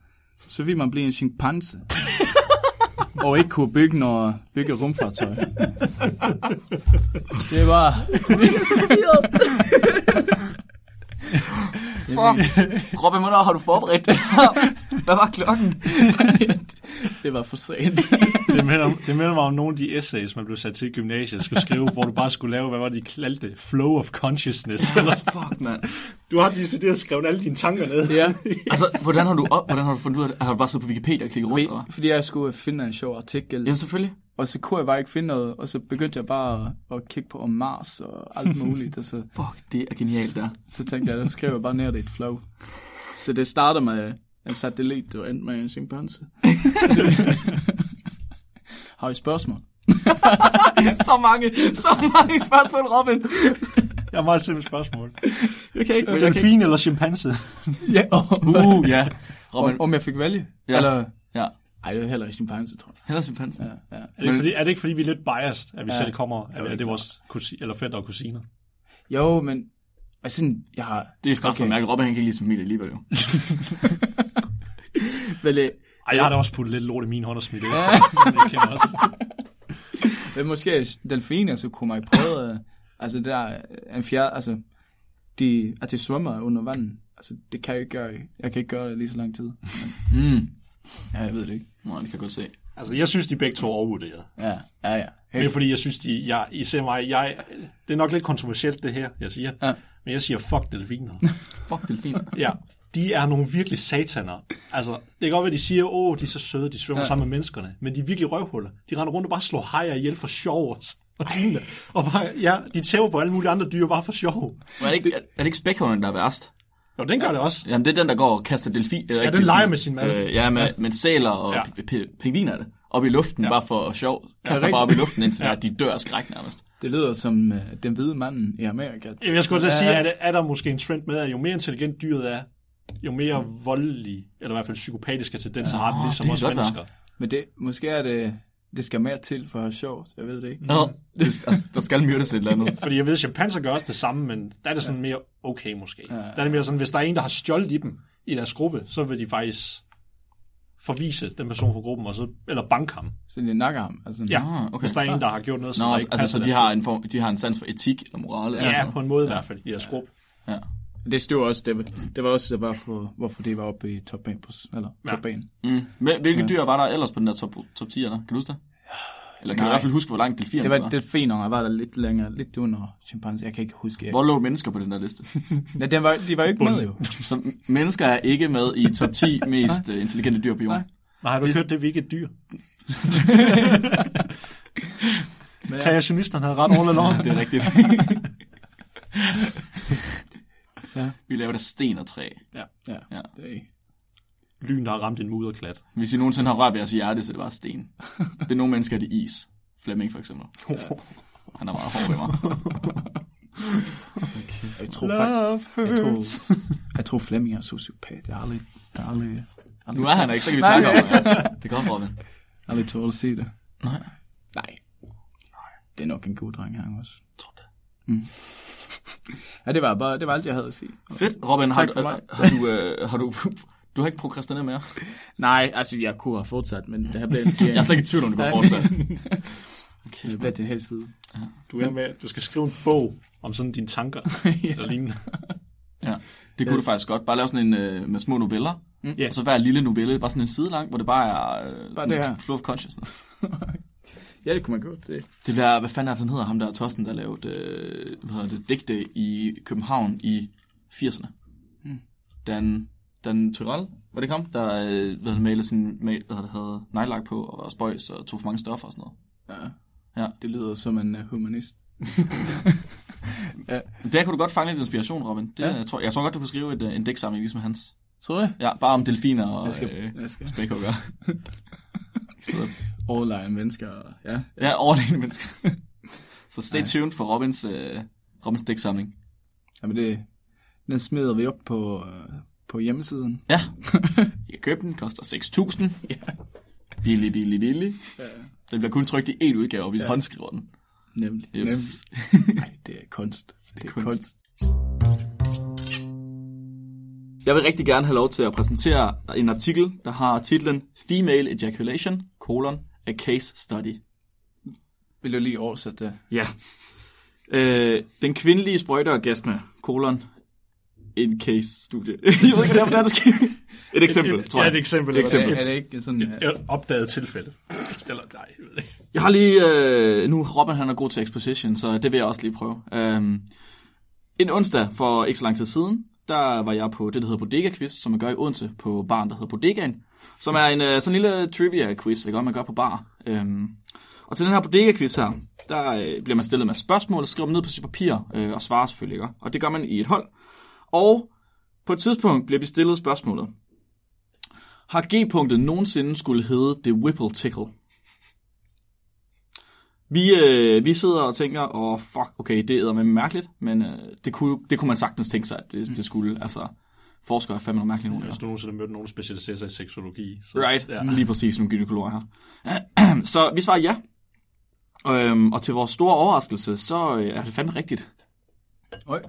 Så vil man blive en chimpanse. <laughs> og ikke kunne bygge noget, bygge rumfartøj. Det var... <laughs> <laughs> Robin, hvornår har du forberedt det <laughs> Hvad var klokken? <laughs> det var for sent. Det minder, det minder mig om nogle af de essays, man blev sat til i gymnasiet, skulle skrive, hvor du bare skulle lave, hvad var det, de kaldte? Flow of consciousness. Eller. Fuck, mand. Du har decideret skrevet alle dine tanker ned. ja. Altså, hvordan har du, op, hvordan har du fundet ud af det? Har du bare siddet på Wikipedia og klikket rundt, eller? Fordi jeg skulle finde en sjov artikel. Ja, selvfølgelig. Og så kunne jeg bare ikke finde noget, og så begyndte jeg bare at, at kigge på om Mars og alt <laughs> muligt, og så, Fuck, det er genialt der. så tænkte jeg, der skriver jeg bare ned i et flow. Så det starter med en satellit, og endte med en chimpanse. <laughs> Har I spørgsmål? <laughs> så mange, så mange spørgsmål, Robin. Jeg har meget simpelt spørgsmål. Jeg kan ikke. Delfin eller chimpanse? Ja. Uh, ja. Robin, Om, om jeg fik vælge? Ja. Eller, ja. Ej, det er heller ikke chimpanse, tror jeg. Heller chimpansen. Ja, ja. Er det, ikke fordi, er det ikke fordi, vi er lidt biased, at vi Ja. selv kommer, at, Jo, det er at det er vores kusi, eller fætter og kusiner? Jo, men altså, jeg har... Det er godt okay. for mærke. Robin han kan ikke lide familie alligevel, jo. <laughs> Vel, øh, Ej, jeg har da også puttet lidt lort i min hånd og smidt det. <laughs> ud. det kan også. <laughs> Men måske delfiner, så kunne man prøve, øh, altså der er en fjerde, altså, de, at de svømmer under vandet, altså det kan jeg ikke gøre, jeg kan ikke gøre det lige så lang tid. Mm. Ja, jeg ved det ikke. Nå, det kan jeg godt se. Altså, jeg synes, de begge to er overvurderet. Ja, ja, ja. Det er Helt, fordi, jeg synes, de, jeg, især mig, jeg, det er nok lidt kontroversielt, det her, jeg siger. Ja. Men jeg siger, fuck delfiner. <laughs> Fuck, delfiner. <laughs> ja, de er nogle virkelig sataner. Altså, det kan godt være, de siger, åh, de er så søde, de svømmer ja. Sammen med menneskerne. Men de er virkelig røvhuller. De render rundt og bare slår hajer ihjel for sjov også. Og, og bare, ja, de tæver på alle mulige andre dyr bare for sjov. Men er det ikke, er, det ikke spækhånden, der er værst? Jo, den gør det også. Jamen, det er den, der går og kaster delfin. Eller ikke den leger med sin mad. Øh, ja, med, ja. med sæler og Ja. ja. pingviner er det. Op i luften, ja. bare for sjov. Kaster rigtigt. bare op i luften, indtil Ja. ja. de dør af skræk nærmest. det lyder som uh, den hvide manden i Amerika. Jamen, Jeg skulle til at sige, er, det, er der måske en trend med, at jo mere intelligent dyret er, jo mere voldelig, eller i hvert fald psykopatiske tendenser har den, ligesom os godt være. mennesker. Men det, måske er det, det skal mere til for at have sjovt, jeg ved det ikke. Nå, det, altså, der skal myrdes et eller andet. Fordi jeg ved, at chimpanser gør også det samme, men der er det sådan mere okay måske. Ja. Der er det mere sådan, hvis der er en, der har stjålet i dem i deres gruppe, så vil de faktisk forvise den person fra gruppen, og så, eller banke ham. Så de nakker ham. Altså, Ja, okay. hvis der er en, der har gjort noget, som Nå, der ikke altså, så de har, en form, de har en sans for etik eller moral. eller Ja, noget. på en måde i hvert fald, i deres gruppe. Ja. Det stod også, det var, det var også hvorfor, hvorfor det var oppe i top 1, eller Ja. top 1. Mm. Hvil- Hvilke dyr var der ellers på den der top, top 10'er der? Kan du huske det? Eller kan du i Nej. hvert fald huske, hvor langt delfiner Det var? var delfiner, jeg var der lidt længere, lidt under chimpanse, jeg kan ikke huske. Hvor lå mennesker på den der liste? <laughs> Ja, den var, de var ikke med jo. Så mennesker er ikke med i top 10 <laughs> mest øh, intelligente dyr på jorden. Nej. Nej, har du Det- hørt, det er vi ikke et dyr? Men <laughs> ja, Kreationisterne havde ret all along. Det er rigtigt. Ja, Vi laver det af sten og træ. ja, Ja. det er. Lyn, der har ramt en mudderklat. Hvis I nogensinde har rørt ved jeres hjerte, så er det bare sten. Det er nogle mennesker, er det is. Flemming for eksempel. Han er meget hård ved mig. <laughs> Jeg tror, faktisk, jeg tror, jeg tror Flemming er sociopat. Jeg har aldrig, jeg har aldrig, aldrig, Nu er han der ikke, så kan vi Nej, snakke om det. Ja. Det går, Robin. aldrig tålt at se det. Nej. Nej. Det er nok en god dreng, han også. tror det. <laughs> Ja, det var bare, det var alt, jeg havde at sige. Fedt. Robin, har, Tak for mig. har, du, øh, har du, <laughs> du har ikke prokrastineret mere? <laughs> Nej, altså, jeg kunne have fortsat, men det her blev til, Jeg er slet ikke i tvivl om, du kan fortsætte. det blev til helt side. Du, er med, du skal skrive en bog om sådan dine tanker, eller lignende. Ja, det kunne du faktisk godt. Bare lave sådan en øh, med små noveller. Mm. Ja. Og så hver lille novelle, bare sådan en side lang, hvor det bare er øh, Bare sådan det of consciousness. Ja, det kunne man godt. Det. Det bliver, hvad fanden er han hedder, ham der Torsten, der lavede øh, hvad hedder det, digte i København i 80'erne. Mm. Dan, Dan Tyrell, var det ham, der øh, hvad det, malede sin, mal, hvad hedder det, havde nejlagt på og var spøjs og tog for mange stoffer og sådan noget. Ja. Ja. Det lyder som en uh, humanist. <laughs> Der kunne du godt fange lidt inspiration, Robin. Det, Ja. ja. jeg, tror, jeg tror godt, du kan skrive et, øh, en digtsamling ligesom hans. Tror du det? Ja, bare om delfiner og Jeg skal, øh, jeg skal spækhugger. <laughs> Så overlege mennesker. Ja. Ja, overlegne mennesker. <laughs> så stay tuned for Robins, øh, Robins digtsamling. Jamen det, Den smider vi op på, øh, på hjemmesiden. Ja. <laughs> I kan købe den, koster 6.000. Ja. Billig, billig, billig. Ja. Den bliver kun trykt i én udgave, og vi ja. håndskriver den. Nemlig. Jeps. Nemlig. <laughs> Nej, det er kunst. Det er kunst. kunst. Jeg vil rigtig gerne have lov til at præsentere en artikel, der har titlen Female Ejaculation, colon, a case study. Vil du lige oversætte det? Ja. Øh, den kvindelige sprøjteorgasme, colon, en case studie. <laughs> jeg ved ikke, hvad det er, der skal. Et eksempel, Et- tror jeg. Ja, et eksempel. Et eksempel. Er, er det ikke sådan... Et, et opdaget tilfælde. Eller nej, jeg ved ikke. Jeg har lige... Øh, nu Robin han er god til exposition, så det vil jeg også lige prøve. Um, en onsdag for ikke så lang tid siden, der var jeg på det, der hedder Bodega Quiz, som man gør i Odense på baren, der hedder Bodegaen. Som er en øh, sådan en lille trivia quiz, ikke? man gør på bar. Øhm, og til den her Bodega Quiz her, der øh, bliver man stillet med spørgsmål, og skriver man ned på sit papir, øh, og svarer selvfølgelig. Ikke? Og det gør man i et hold. Og på et tidspunkt bliver vi stillet spørgsmålet. Har G-punktet nogensinde skulle hedde The Whipple Tickle? Vi, øh, vi sidder og tænker, åh oh, fuck, okay, det er med mærkeligt, men øh, det, kunne, det kunne man sagtens tænke sig, at det, det skulle. Altså, forskere er fandme nogle mærkelige nogen. Hvis der. du nogensinde har mødt nogen, der specialiserer sig i seksologi. Så, Right, Ja. ja. lige præcis nogle gynekologer her. <clears throat> så vi svarer ja. Øhm, og til vores store overraskelse, så øh, er det fandme rigtigt. Øj.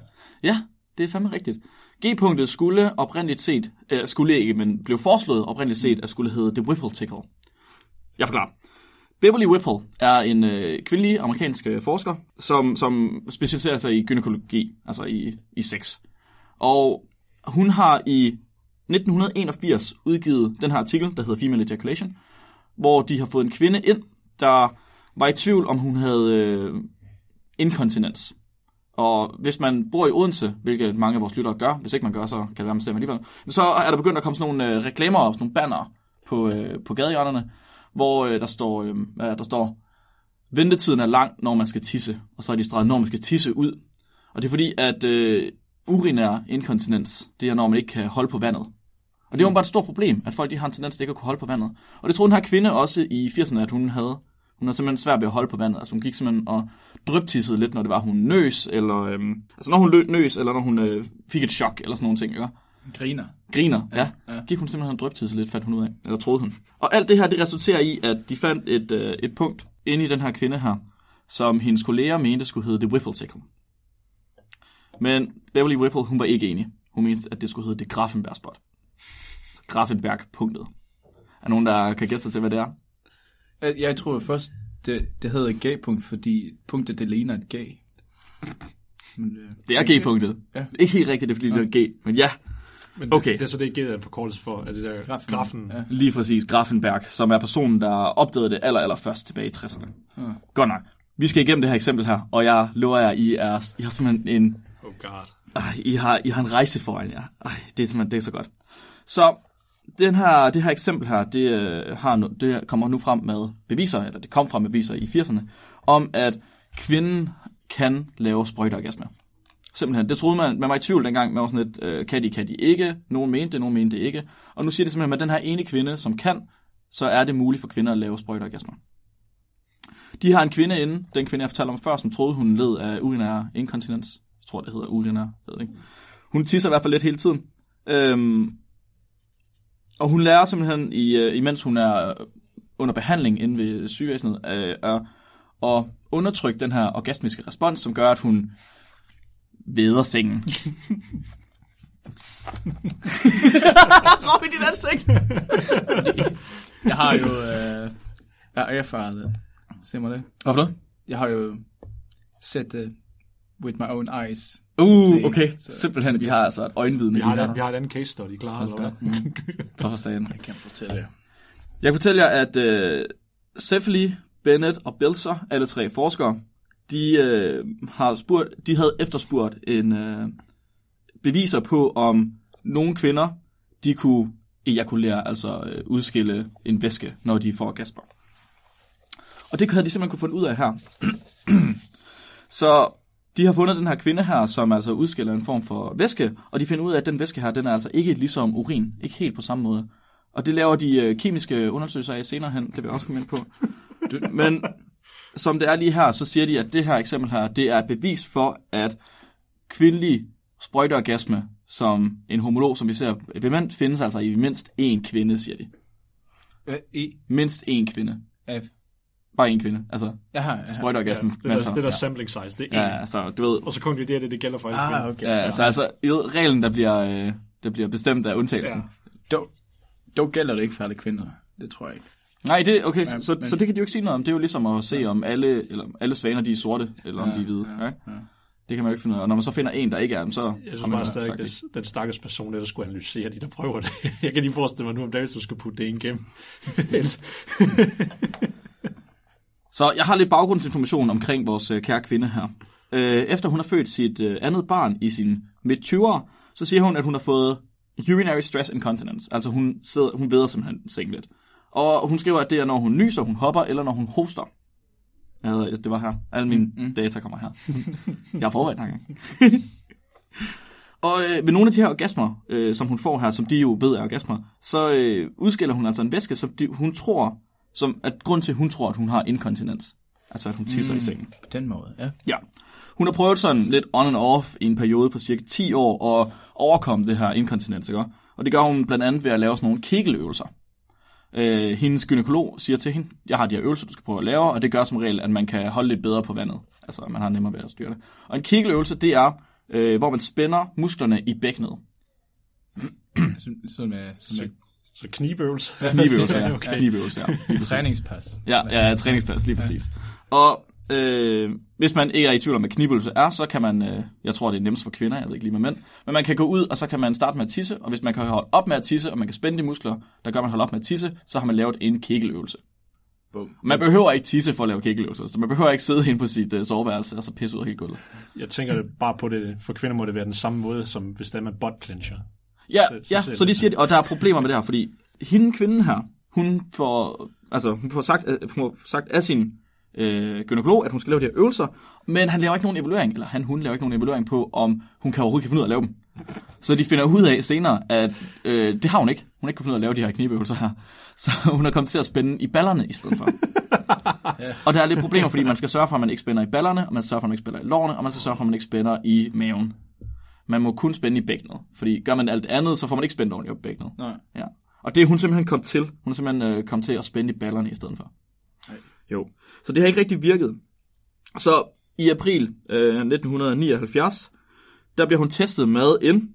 Ja, det er fandme rigtigt. G-punktet skulle oprindeligt set, øh, skulle ikke, men blev foreslået oprindeligt set, at skulle hedde The Whipple Tickle. Jeg forklarer. Beverly Whipple er en øh, kvindelig amerikansk øh, forsker, som, som specialiserer sig i gynækologi, altså i, i sex. Og hun har i 1981 udgivet den her artikel, der hedder Female Ejaculation, hvor de har fået en kvinde ind, der var i tvivl, om hun havde øh, inkontinens. Og hvis man bor i Odense, hvilket mange af vores lyttere gør, hvis ikke man gør, så kan det være, man ser alligevel, så er der begyndt at komme sådan nogle øh, reklamer op, sådan nogle banner på, øh, på gadehjørnerne, hvor øh, der står, øh, der står, ventetiden er lang, når man skal tisse, og så er de streget, når man skal tisse ud. Og det er fordi, at øh, urinær inkontinens, det er, når man ikke kan holde på vandet. Og det er jo bare et stort problem, at folk de har en tendens til ikke at kunne holde på vandet. Og det troede den her kvinde også i 80'erne, at hun havde. Hun havde simpelthen svært ved at holde på vandet. Altså hun gik simpelthen og dryptissede lidt, når det var, hun nøs, eller... Øhm, altså når hun lø- nøs, eller når hun øh, fik et chok, eller sådan nogle ting, ikke? Griner. Griner, ja. Ja. ja. Gik hun simpelthen og drøbtisse lidt, fandt hun ud af. Eller troede hun. Og alt det her, det resulterer i, at de fandt et, øh, et punkt inde i den her kvinde her, som hendes kolleger mente skulle hedde The Whipple Tickle. Men Beverly Whipple, hun var ikke enig. Hun mente, at det skulle hedde The Grafenberg Spot. Så Grafenberg-punktet. Er nogen, der kan gætte sig til, hvad det er? Jeg, tror først, det, det hedder gay-punkt, fordi punktet, det ligner et gay. Men, øh, Det er G-punktet. Ja. Ikke helt rigtigt, det er fordi, det er G. Men ja, Men Okay. det, det er så det ikke en forkortelse for, at det der Grafen. grafen. Ja. lige præcis Grafenberg, som er personen, der opdagede det aller, aller først tilbage i 60'erne. Ja. Godt nok. Vi skal igennem det her eksempel her, og jeg lover jer, I, er, I har simpelthen en, Oh god. ej, I, har, I har en rejse foran jer. Ej, det er simpelthen det er så godt. Så den her, det her eksempel her, det, øh, har nu, det kommer nu frem med beviser, eller det kom frem med beviser i 80'erne, om at kvinden kan lave sprøjteorgasme. Simpelthen. Det troede man, man var i tvivl dengang, man var sådan lidt, øh, kan de, kan de ikke? Nogen mente det, nogen mente det ikke. Og nu siger det simpelthen, at med den her ene kvinde, som kan, så er det muligt for kvinder at lave sprøjteorgasmer. De har en kvinde inde, den kvinde, jeg fortalte om før, som troede, hun led af urinær inkontinens. Jeg tror, det hedder urinær, jeg ved ikke. Hun tisser i hvert fald lidt hele tiden. Øhm, og hun lærer simpelthen, i, øh, imens hun er under behandling inde ved sygevæsenet, øh, at, at undertrykke den her orgasmiske respons, som gør, at hun veder sengen. <laughs> Robin, dit ansigt! Jeg har jo øh, jeg har erfaret det. Se mig det. Hvorfor det? Jeg har jo set det with my own eyes. Uh, okay. Så- Simpelthen, vi har altså et øjenvidne Vi har, lige et, her. vi har et andet case study klar. Hvad? <laughs> Så forstår Jeg kan fortælle jer. Jeg kan fortælle jer, at øh, Sefli, Bennett og Belzer, alle tre forskere, de, øh, har spurgt, de havde efterspurgt en øh, beviser på, om nogle kvinder, de kunne ejakulere, altså øh, udskille en væske, når de får gasper. Og det havde de simpelthen kunne finde ud af her. <clears throat> Så de har fundet den her kvinde her, som altså udskiller en form for væske, og de finder ud af, at den væske her, den er altså ikke ligesom urin, ikke helt på samme måde. Og det laver de øh, kemiske undersøgelser af senere hen, det vil jeg også komme ind på. <laughs> Men som det er lige her, så siger de, at det her eksempel her, det er bevis for, at kvindelig sprøjteorgasme som en homolog, som vi ser ved mænd, findes altså i mindst én kvinde, siger de. Øh, I. Mindst én kvinde. F. Bare én kvinde. Altså, jeg har. sprøjteorgasme. det, er der, det er der sampling size, det er ja. en. ja, altså, du ved, Og så konkluderer det, det gælder for alle Ah, kvinder. okay. ja, altså, altså, reglen, der bliver, øh, der bliver bestemt af undtagelsen. Ja. Ja. Dog, dog gælder det ikke for alle kvinder. Det tror jeg ikke. Nej, det, okay, Ja, så, så, men- så, det kan de jo ikke sige noget om. Det er jo ligesom at se, om alle, eller, alle svaner de er sorte, eller om de er hvide. Ja, ja. Det kan man jo ikke finde ud af. Og når man så finder en, der ikke er dem, så Jeg synes bare jo stadig, at det. den stakkels person, der skulle analysere de, der prøver det. <laughs> Jeg kan lige forestille mig nu, om David skulle putte det ind gennem. Ellers- <laughs> Så jeg har lidt baggrundsinformation omkring vores øh, kære kvinde her. Øh, efter hun har født sit øh, andet barn i sin midt-20'ere, så siger hun, at hun har fået urinary stress incontinence. Altså hun, sidder, hun veder simpelthen singlet. Og hun skriver, at det er, når hun nyser, hun hopper, eller når hun hoster. Jeg ved, det var her. Alle mine mm. data kommer her. <laughs> jeg har her gang. <laughs> Og øh, ved nogle af de her orgasmer, øh, som hun får her, som de jo ved er orgasmer, så øh, udskiller hun altså en væske, som de, hun tror, som at grund til, at hun tror, at hun har inkontinens. Altså, at hun tisser mm. i sengen. På den måde, ja. Ja. Hun har prøvet sådan lidt on and off i en periode på cirka 10 år at overkomme det her inkontinens, ikke? Og det gør hun blandt andet ved at lave sådan nogle kegeløvelser. Øh, hendes gynekolog siger til hende, jeg har de her øvelser, du skal prøve at lave, og det gør som regel, at man kan holde lidt bedre på vandet. Altså, man har nemmere ved at styre det. Og en kegeløvelse, det er, øh, hvor man spænder musklerne i bækkenet. Som, som, med, som med Så knibøvelse. Knibøvelser, ja. <laughs> Okay. Knibøvelser, ja. Træningspas. Ja, ja, træningspas, lige præcis. Og øh, hvis man ikke er i tvivl om, hvad knibøvelse er, så kan man, øh, jeg tror, det er nemmest for kvinder, jeg ved ikke lige med mænd, men man kan gå ud, og så kan man starte med at tisse, og hvis man kan holde op med at tisse, og man kan spænde de muskler, der gør, man holder op med at tisse, så har man lavet en kegeløvelse. Bum. Man behøver ikke tisse for at lave kegeløvelser, så man behøver ikke sidde inde på sit øh, soveværelse og så pisse ud af hele gulvet. Jeg tænker det bare på det, for kvinder må det være den samme måde, som hvis det er man butt clencher. Ja, Så- så ja, så det de siger, og der er problemer med det her, fordi hende kvinden her, hun får, altså, hun får sagt, øh, hun får sagt af sin øh, gynekolog, at hun skal lave de her øvelser, men han laver ikke nogen evaluering, eller han, hun laver ikke nogen evaluering på, om hun kan overhovedet kan finde ud af at lave dem. Så de finder ud af senere, at øh, det har hun ikke. Hun har ikke kunne finde ud af at lave de her knibøvelser her. <laughs> Så hun er kommet til at spænde i ballerne i stedet for. <laughs> Og der er lidt problemer, fordi man skal sørge for, at man ikke spænder i ballerne, og man skal sørge for, at man ikke spænder i lårene, og man skal sørge for, at man ikke spænder i maven. Man må kun spænde i bækkenet, fordi gør man alt andet, så får man ikke spændt ordentligt op i bækkenet. Nej. Ja. Og det er hun simpelthen kom til. Hun er simpelthen øh, kom til at spænde i ballerne i stedet for. Nej. Jo. Så det har ikke rigtig virket. Så i april øh, 1979, der bliver hun testet med en... <clears throat>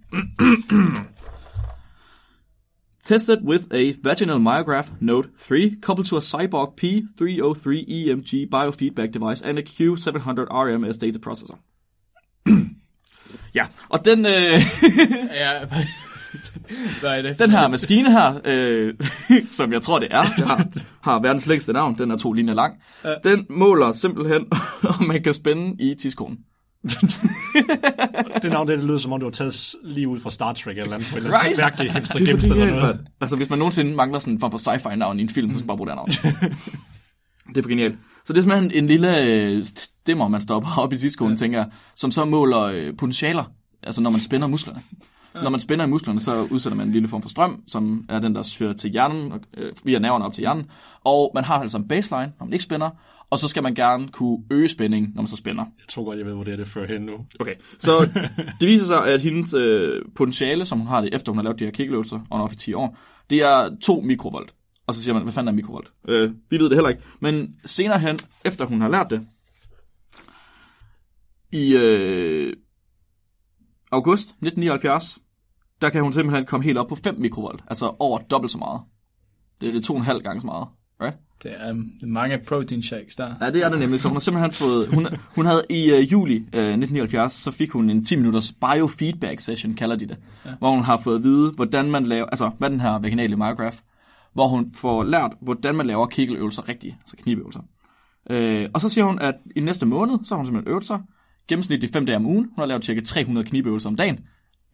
Tested with a vaginal myograph node 3 coupled to a Cyborg P303 EMG biofeedback device and a Q700 RMS data processor. <clears throat> ja, og den, øh, <laughs> Ja, er det? den her maskine her, øh, <laughs> som jeg tror det er, det har, har verdens længste navn, den er to linjer lang, den måler simpelthen, <laughs> om man kan spænde i tidskonen. <laughs> Det navn, det, det lyder som om, det var taget lige ud fra Star Trek eller andet, på et eller andet Right? mærkeligt hipster Det er eller noget. Altså, hvis man nogensinde mangler sådan en form for sci-fi navn i en film, så skal man bare bruge det her navn. det er for genialt. Så det er simpelthen en lille øh, stemmer, man stopper op i tidskolen, ja. tænker som så måler øh, potentialer, altså når man spænder musklerne. Når man spænder i musklerne, så udsætter man en lille form for strøm, som er den, der fører til hjernen, og, øh, via nerverne op til hjernen. Og man har altså en baseline, når man ikke spænder, og så skal man gerne kunne øge spænding, når man så spænder. Jeg tror godt, jeg ved, hvor det er, det fører hen nu. Okay, så det viser sig, at hendes øh, potentiale, som hun har det, efter hun har lavet de her kikkeløvelser, og off i 10 år, det er 2 mikrovolt. Og så siger man, hvad fanden er mikrovolt? Øh, vi ved det heller ikke. Men senere hen, efter hun har lært det, i øh, august 1979, der kan hun simpelthen komme helt op på 5 mikrovolt. Altså over dobbelt så meget. Det er det to og en halv gange så meget. Right? Det er um, mange protein shakes der. Ja, det er det nemlig. Så hun har simpelthen fået... Hun, hun havde i uh, juli uh, 1979, så fik hun en 10 minutters biofeedback session, kalder de det. Ja. Hvor hun har fået at vide, hvordan man laver... Altså, hvad den her vaginale myograph, hvor hun får lært, hvordan man laver kikkeløvelser rigtigt, altså knibøvelser. Uh, og så siger hun, at i næste måned, så har hun simpelthen øvet sig, gennemsnitligt 5 dage om ugen. Hun har lavet cirka 300 knibøvelser om dagen.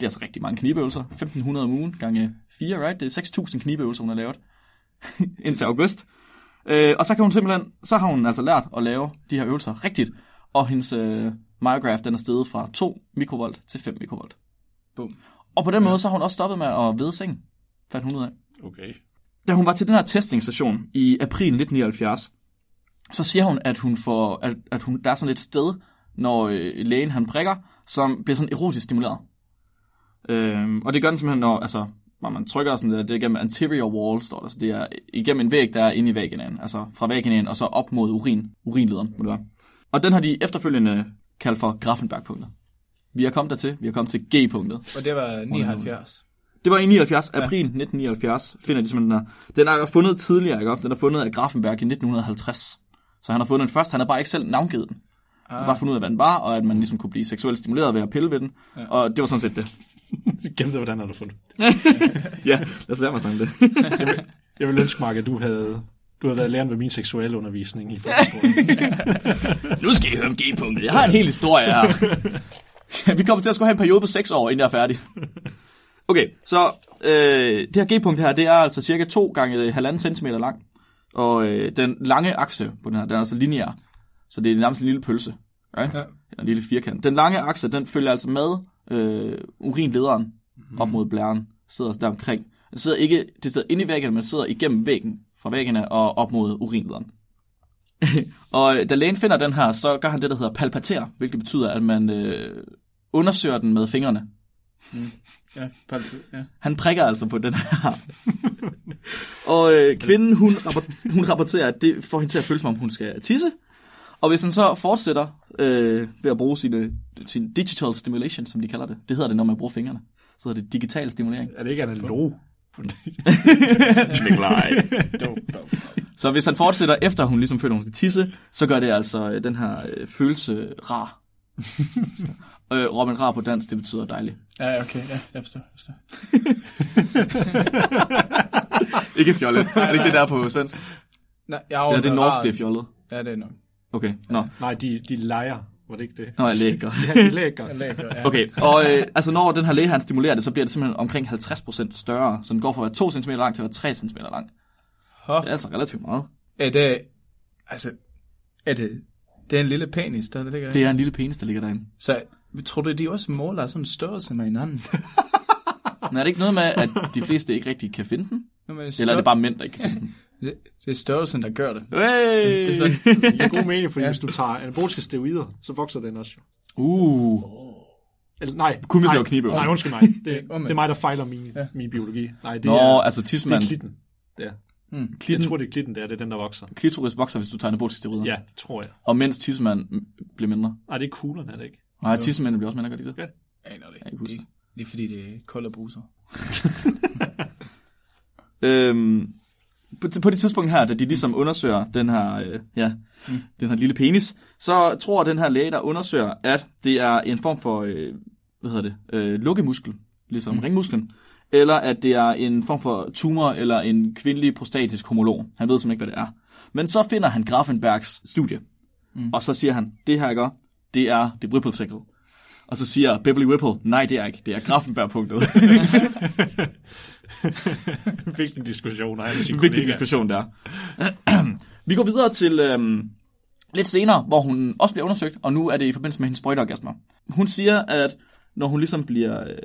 Det er altså rigtig mange knibøvelser. 1500 om ugen gange 4, right? Det er 6.000 knibøvelser, hun har lavet <laughs> indtil august. Øh, og så kan hun simpelthen, så har hun altså lært at lave de her øvelser rigtigt, og hendes øh, myograph, den er steget fra 2 mikrovolt til 5 mikrovolt. Bum. Og på den måde, så har hun også stoppet med at vede sengen, fandt hun ud af. Okay. Da hun var til den her testingstation i april 1979, så siger hun, at, hun får, at, at hun, der er sådan et sted, når øh, lægen han prikker, som bliver sådan erotisk stimuleret. Øhm, og det gør den simpelthen, når, altså, når man trykker sådan der, det er gennem anterior wall, står der, så det er igennem en væg, der er inde i vaginaen, altså fra vaginaen og så op mod urin, urinlederen, må det være. Og den har de efterfølgende kaldt for Grafenberg-punktet. Vi er kommet dertil, vi er kommet til G-punktet. Og det var 79. Det var i 79, april 1979, finder de simpelthen den her. Den er fundet tidligere, ikke? Den er fundet af Grafenberg i 1950. Så han har fundet den først, han har bare ikke selv navngivet den. Han har bare fundet ud af, hvad den var, og at man ligesom kunne blive seksuelt stimuleret ved at pille ved den. Ja. Og det var sådan set det. <laughs> Gennem hvordan har du fundet <laughs> ja, lad os lade mig snakke det. Jeg vil ønske, Mark, at du havde, du havde været læreren ved min seksuelle undervisning i folkeskolen. <laughs> nu skal I høre om G-punktet. Jeg har en hel historie her. Vi kommer til at skulle have en periode på 6 år, inden jeg er færdig. Okay, så øh, det her G-punkt her, det er altså cirka 2 gange 1,5 cm lang. Og øh, den lange akse på den her, den er altså lineær. Så det er nærmest en lille pølse. Okay? Ja. En lille firkant. Den lange akse, den følger altså med øh, urinlederen mm-hmm. op mod blæren. Sidder der omkring. Den sidder ikke det sidder inde i væggen, men sidder igennem væggen fra væggene og op mod urinlederen. <laughs> og øh, da lægen finder den her, så gør han det, der hedder palpatere, hvilket betyder, at man øh, undersøger den med fingrene. Mm. Ja, ja. Han prikker altså på den her. <laughs> og øh, kvinden, hun, rapport, hun rapporterer, at det får hende til at føle, som om hun skal tisse. Og hvis han så fortsætter øh, ved at bruge sine, sin digital stimulation, som de kalder det, det hedder det, når man bruger fingrene, så hedder det digital stimulering. Er det ikke analog? Nikolaj. <laughs> så hvis han fortsætter, efter hun ligesom føler, hun skal tisse, så gør det altså øh, den her øh, følelse rar. <laughs> øh, Robin rar på dansk, det betyder dejlig. Ja, okay. Ja, jeg forstår. Jeg forstår. <laughs> ikke fjollet. Er det ikke det der på svensk? Nej, jeg har Eller det er norsk, det er fjollet. Ja, det er nok. Okay, nå. Nej, de, de leger. Var det ikke det? Nå, jeg lækker. <laughs> ja, de lækker. Jeg lækker, ja. Okay, og øh, altså når den her læge, han stimulerer det, så bliver det simpelthen omkring 50% større. Så den går fra at være 2 cm lang til at være 3 cm lang. Hå. Det er altså relativt meget. Er det, altså, er det, det er en lille penis, der ligger Det derinde? er en lille penis, der ligger derinde. Så tror du, de også måler sådan en størrelse med hinanden? <laughs> Men er det ikke noget med, at de fleste ikke rigtig kan finde den? Eller er det bare mænd, der ikke kan finde <laughs> den? Det, det er størrelsen, der gør det. Hey! Det er sådan, Det giver god mening, fordi ja. hvis du tager anaboliske steroider, så vokser den også jo. Uh, Eller, nej, Kun hvis nej, det var knibøvelser. Nej, undskyld mig. Det, det er mig, der fejler min, ja. min biologi. Nej, det Nå, er, altså det er tidsmand. klitten. Det er. Hmm. Jeg tror, det er klitten, det er. Det er den, der vokser. Klitoris vokser, hvis du tager anaboliske steroider. Ja, tror jeg. Og mens tidsmand bliver mindre. Nej, det er kuglerne, er det ikke? Nej, tidsmændene bliver også mindre, gør de det? Ja. aner det Jeg kan Det, det er fordi, det er kolde bruser. <laughs> <laughs> Øhm, på, på det tidspunkt her, da de ligesom undersøger den her, øh, ja, mm. den her lille penis, så tror den her læge, der undersøger, at det er en form for, øh, hvad hedder det, øh, lukkemuskel, ligesom mm. ringmusklen, eller at det er en form for tumor eller en kvindelig prostatisk homolog. Han ved simpelthen ikke, hvad det er. Men så finder han Grafenbergs studie, mm. og så siger han, det her, ikke, det er det Tickle. Og så siger Beverly Whipple, nej, det er ikke, det er Grafenberg-punktet. Hvilken <laughs> diskussion har han sin En vigtig kollega? diskussion der. <clears throat> Vi går videre til øhm, lidt senere, hvor hun også bliver undersøgt, og nu er det i forbindelse med hendes sprøjteorgasmer. Hun siger, at når hun ligesom bliver øh,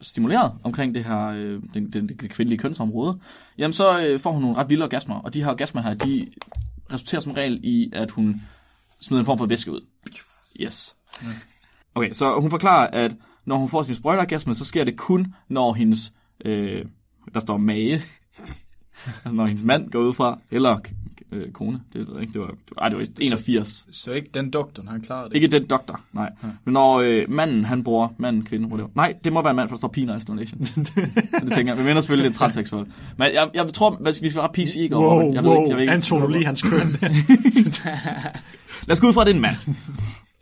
stimuleret omkring det her øh, den, den, det kvindelige kønsområde, jamen så øh, får hun nogle ret vilde orgasmer, og de her orgasmer her, de resulterer som regel i, at hun smider en form for væske ud. Yes. Okay, så hun forklarer, at når hun får sin sprøjteorgasme, så sker det kun, når hendes, øh, der står mage, <laughs> altså når hendes mand går ud fra, eller øh, kone, det ved jeg ikke, det var, ej, det var 81. Så ikke den doktor, han klarer det. Ikke den doktor, nej. Men når øh, manden, han bruger, manden, kvinde, whatever. Nej, det må være en mand, for der står penile stimulation. <laughs> så det tænker jeg, vi mener selvfølgelig, det er transseksuel. Men jeg, jeg tror, vi skal være PC ikke Wow, jeg ved wow, ikke, jeg ved ikke. antologi, hans køn. <laughs> Lad os gå ud fra, at det er en mand.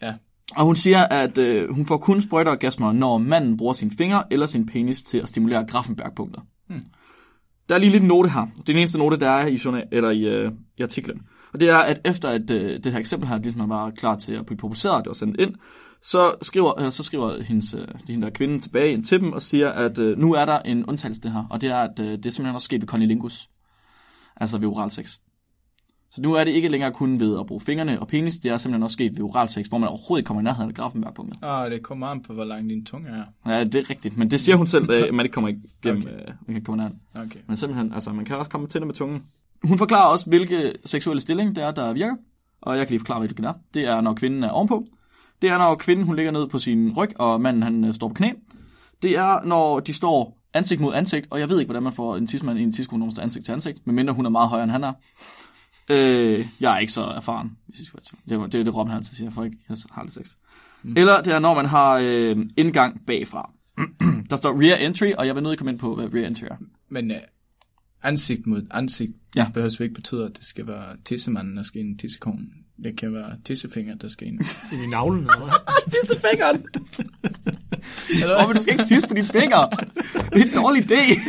Ja. Og hun siger, at øh, hun får kun sprøjteorgasmer, når manden bruger sin finger eller sin penis til at stimulere Grafenberg-punkter. Hmm. Der er lige lidt note her. Det er den eneste note, der er i, journal, eller i, øh, i artiklen. Og det er, at efter at øh, det her eksempel her ligesom var klar til at blive publiceret og sendt ind, så skriver, øh, så skriver hendes, øh, hende der kvinde tilbage ind til dem og siger, at øh, nu er der en undtagelse det her, og det er, at øh, det er simpelthen også sket ved conilingus. Altså ved oral sex. Så nu er det ikke længere kun ved at bruge fingrene og penis, det er simpelthen også sket ved oral sex, hvor man overhovedet ikke kommer i nærheden af Grafenberg-punktet. Ah, det kommer an på, hvor lang din tunge er. Ja, det er rigtigt, men det siger hun selv, at man ikke kommer igennem, okay. øh, man kan komme nærheden. Okay. Men simpelthen, altså man kan også komme til det med tungen. Hun forklarer også, hvilke seksuelle stilling det er, der virker. Og jeg kan lige forklare, hvilken det er. Det er, når kvinden er ovenpå. Det er, når kvinden hun ligger ned på sin ryg, og manden han øh, står på knæ. det er, når de står ansigt mod ansigt, og jeg ved ikke, hvordan man får en tidsmand i en tidskone, når ansigt til ansigt, medmindre hun er meget højere, end han er. Øh, jeg er ikke så erfaren, hvis jeg skal være det, er- det det, Robin altid siger, for ikke jeg har lidt sex. Mm. Eller det er, når man har øh, indgang bagfra. <clears throat> Der står rear entry, og jeg vil nødt komme ind på, hvad rear entry er. Men uh, ansigt mod ansigt Ja. behøver ikke betyde, at det skal være tissemanden, der skal ind i tissekonen. Det kan være tissefinger, der skal ind. <laughs> Ind i navlen, eller hvad? <laughs> Tissefingeren! Robin, du skal ikke tisse på dine fingre. Det er en dårlig idé.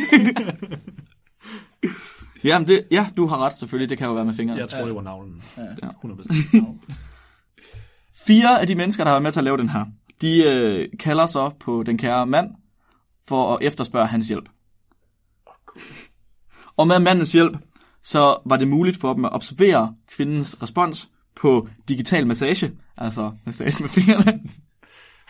<laughs> Jamen, det, ja, du har ret selvfølgelig. Det kan jo være med fingrene. Jeg tror, det var navlen. Ja. 100%. Fire af de mennesker, der har været med til at lave den her, de øh, kalder så på den kære mand for at efterspørge hans hjælp. Og med mandens hjælp, så var det muligt for dem at observere kvindens respons på digital massage, altså massage med fingrene,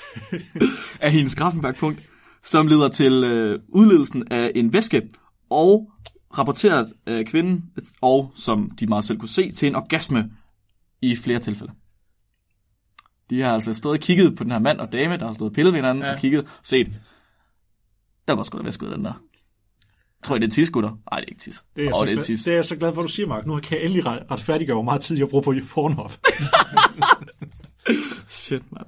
<laughs> af hendes Grafenberg-punkt, som leder til øh, udledelsen af en væske, og rapporteret af kvinden, og som de meget selv kunne se, til en orgasme i flere tilfælde. De har altså stået og kigget på den her mand og dame, der har stået og pillet ved hinanden, ja. Og kigget og set, der var sgu da væske ud af den der. Tror I, det er tis, gutter? Nej, det er ikke tis. Det er, så, det er tis. det er jeg så glad for, at du siger, Mark. Nu kan jeg endelig ret- retfærdiggøre, hvor meget tid jeg bruger på Pornhub. <laughs> Shit, mand.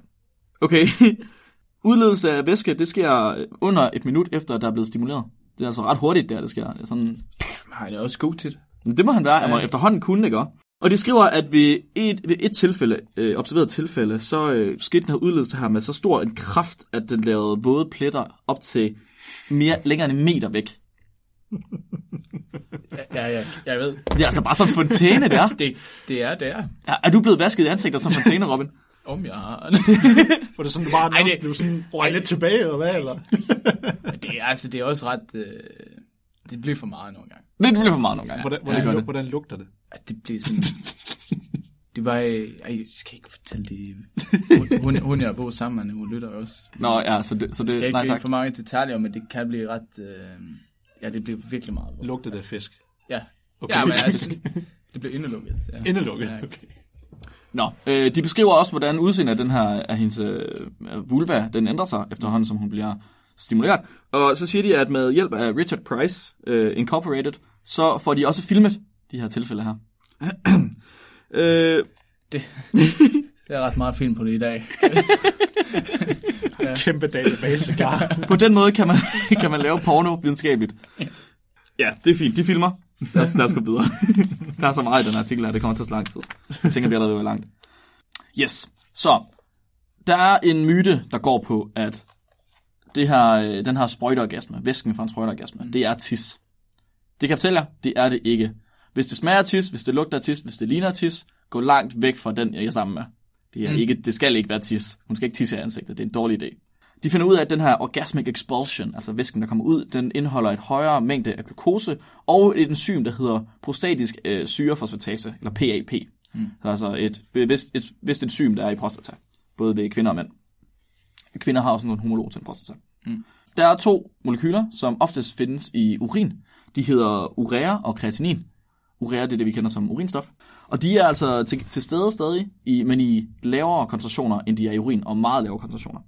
Okay. <laughs> Udledelse af væske, det sker under et minut efter, der er blevet stimuleret. Det er altså ret hurtigt, der det sker. Det, er sådan, Han er også god til det. Men det må han være, han må Ja. efterhånden kunne, ikke? Og de skriver, at ved et, ved et tilfælde, øh, observeret tilfælde, så øh, skete den her udledelse her med så stor en kraft, at den lavede våde pletter op til mere længere end en meter væk. Ja, ja, jeg ved. Det er altså bare sådan en fontæne, der. <laughs> Det, det er, det er. Er, er du blevet vasket i ansigtet som fontæne, Robin? Om jeg har. <laughs> For det er sådan, du bare Ej, det- blev sådan røg lidt tilbage, eller hvad? Eller? <laughs> Men det er, altså, det er også ret... Øh, det bliver for meget nogle gange. Det bliver for meget nogle gange. Hvordan, Ja, det hvordan, ja, det. hvordan lugter det? At det bliver sådan... <laughs> Det var... øh, Ej, jeg skal ikke fortælle det. Hun, hun, hun jeg bor sammen med, hun lytter også. Nå, ja, så det, så Jeg skal det ikke nej tak. for mange detaljer, men det kan blive ret... Øh, ja, det bliver virkelig meget. Lugter det af fisk? Ja. Okay. Ja, men altså, det bliver indelukket. Ja. Indelukket? Ja. Okay. Nå, øh, de beskriver også, hvordan udseendet af den her, af hendes øh, vulva, den ændrer sig efterhånden, som hun bliver stimuleret. Og så siger de, at med hjælp af Richard Price øh, Incorporated, så får de også filmet de her tilfælde her. <clears throat> øh, Det, det er ret meget film på det i dag. <laughs> Kæmpe database, klar. på den måde kan man, <laughs> kan man lave porno videnskabeligt. Ja, det er fint. De filmer. Lad os, lad os gå videre. <laughs> Der er så meget i den artikel her, det kommer til at lang tid. Jeg tænker, vi allerede er langt. Yes. Så, der er en myte, der går på, at det her, øh, den her sprøjteorgasme, væsken fra en sprøjteorgasme, det er tis. Det kan jeg fortælle jer, det er det ikke. Hvis det smager af tis, hvis det lugter af tis, hvis det ligner af tis, gå langt væk fra den, jeg er sammen med. Det, er mm. ikke, det skal ikke være tis. Hun skal ikke tisse i ansigtet. Det er en dårlig idé. De finder ud af, at den her orgasmic expulsion, altså væsken, der kommer ud, den indeholder et højere mængde af glukose og et enzym, der hedder prostatisk øh, syrefosfatase, eller PAP. Mm. Så altså et, vist, et vist enzym, der er i prostata, både ved kvinder og mænd. Kvinder har også nogle homolog til en prostata. Mm. Der er to molekyler, som oftest findes i urin. De hedder urea og kreatinin. Urea det er det, vi kender som urinstof. Og de er altså til, til stede stadig, i, men i lavere koncentrationer, end de er i urin, og meget lavere koncentrationer.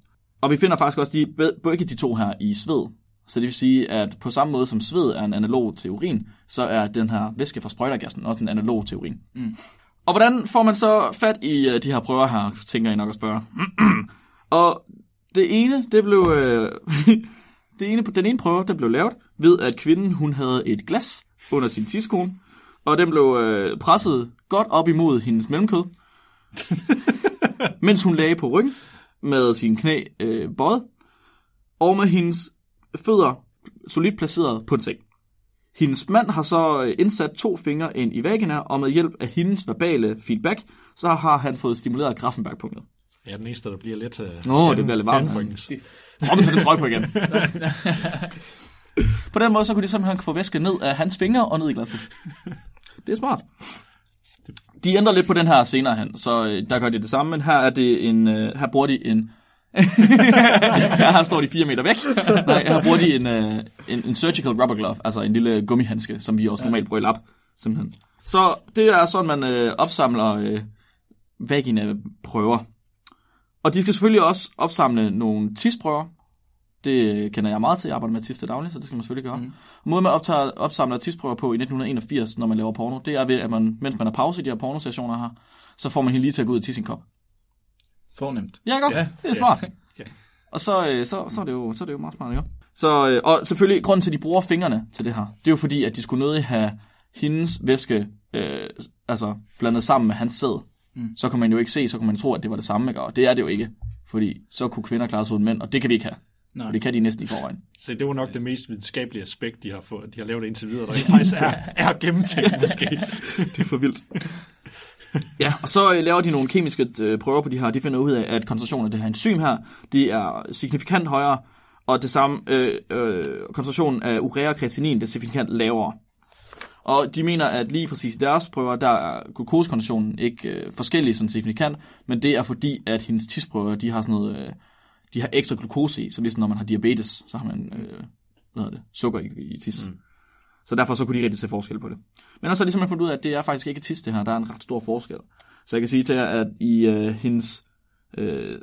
Og vi finder faktisk også de, be- begge de to her i sved. Så det vil sige, at på samme måde som sved er en analog til urin, så er den her væske fra sprøjteorgasmen også en analog til urin. Mm. Og hvordan får man så fat i uh, de her prøver her, tænker I nok at spørge. <clears throat> og det ene, det blev... Øh, <laughs> det ene, den ene prøve, den blev lavet ved, at kvinden hun havde et glas under sin tidskone, og den blev øh, presset godt op imod hendes mellemkød, <laughs> mens hun lagde på ryggen med sine knæ øh, bøjet, og med hendes fødder solidt placeret på en seng. Hendes mand har så øh, indsat to fingre ind i vagina, og med hjælp af hendes verbale feedback, så har han fået stimuleret Grafenberg-punktet. Er den eneste, der bliver lidt... Uh, Nå, det bliver lidt varmt. Robin tager den trøje på igen. på den måde, så kunne de simpelthen få væske ned af hans fingre og ned i glasset. Det er smart. De ændrer lidt på den her senere hen, så øh, der gør de det samme, men her er det en, øh, her bruger de en, <laughs> her, her står de fire meter væk. Nej, her bruger de en, øh, en, en surgical rubber glove, altså en lille gummihandske, som vi også normalt bruger i lab, simpelthen. Så det er sådan, man øh, opsamler øh, vagina-prøver. Og de skal selvfølgelig også opsamle nogle tisprøver. Det kender jeg meget til. Jeg arbejder med tis til daglig, så det skal man selvfølgelig gøre. Mm. Måden man optager, opsamler tisprøver på i 1981, når man laver porno, det er ved, at man, mens man har pause i de her pornosessioner her, så får man hende lige til at gå ud og tisse i en kop. Fornemt. Ja, godt. Ja. Det er smart. Ja. Og så, øh, så, så, er det jo, så er det jo meget smart, ikke? Så, øh, og selvfølgelig, grunden til, at de bruger fingrene til det her, det er jo fordi, at de skulle nødig have hendes væske øh, altså blandet sammen med hans sæd. Mm. Så kan man jo ikke se, så kan man tro, at det var det samme, ikke? Og det er det jo ikke. Fordi så kunne kvinder klare sig uden mænd, og det kan de ikke have. Nej. Og det kan de næsten i forvejen. Så det var nok det mest videnskabelige aspekt, de har, fået, de har lavet indtil videre, der ikke faktisk er, <laughs> er gennemtænkt måske. Det er for vildt. ja, og så øh, laver de nogle kemiske øh, prøver på de her. De finder ud af, at koncentrationen af det her enzym her, det er signifikant højere, og det samme øh, øh, koncentrationen af urea og kreatinin, det er signifikant lavere. Og de mener, at lige præcis i deres prøver, der er glukosekoncentrationen ikke øh, forskellig sådan signifikant, men det er fordi, at hendes tisprøver, de har sådan noget, øh, de har ekstra glukose i, så ligesom når man har diabetes, så har man øh, hvad det, sukker i, i tis. Mm. Så derfor så kunne de rigtig se forskel på det. Men også har de simpelthen fundet ud af, at det er faktisk ikke tis det her, der er en ret stor forskel. Så jeg kan sige til jer, at i øh, hendes øh,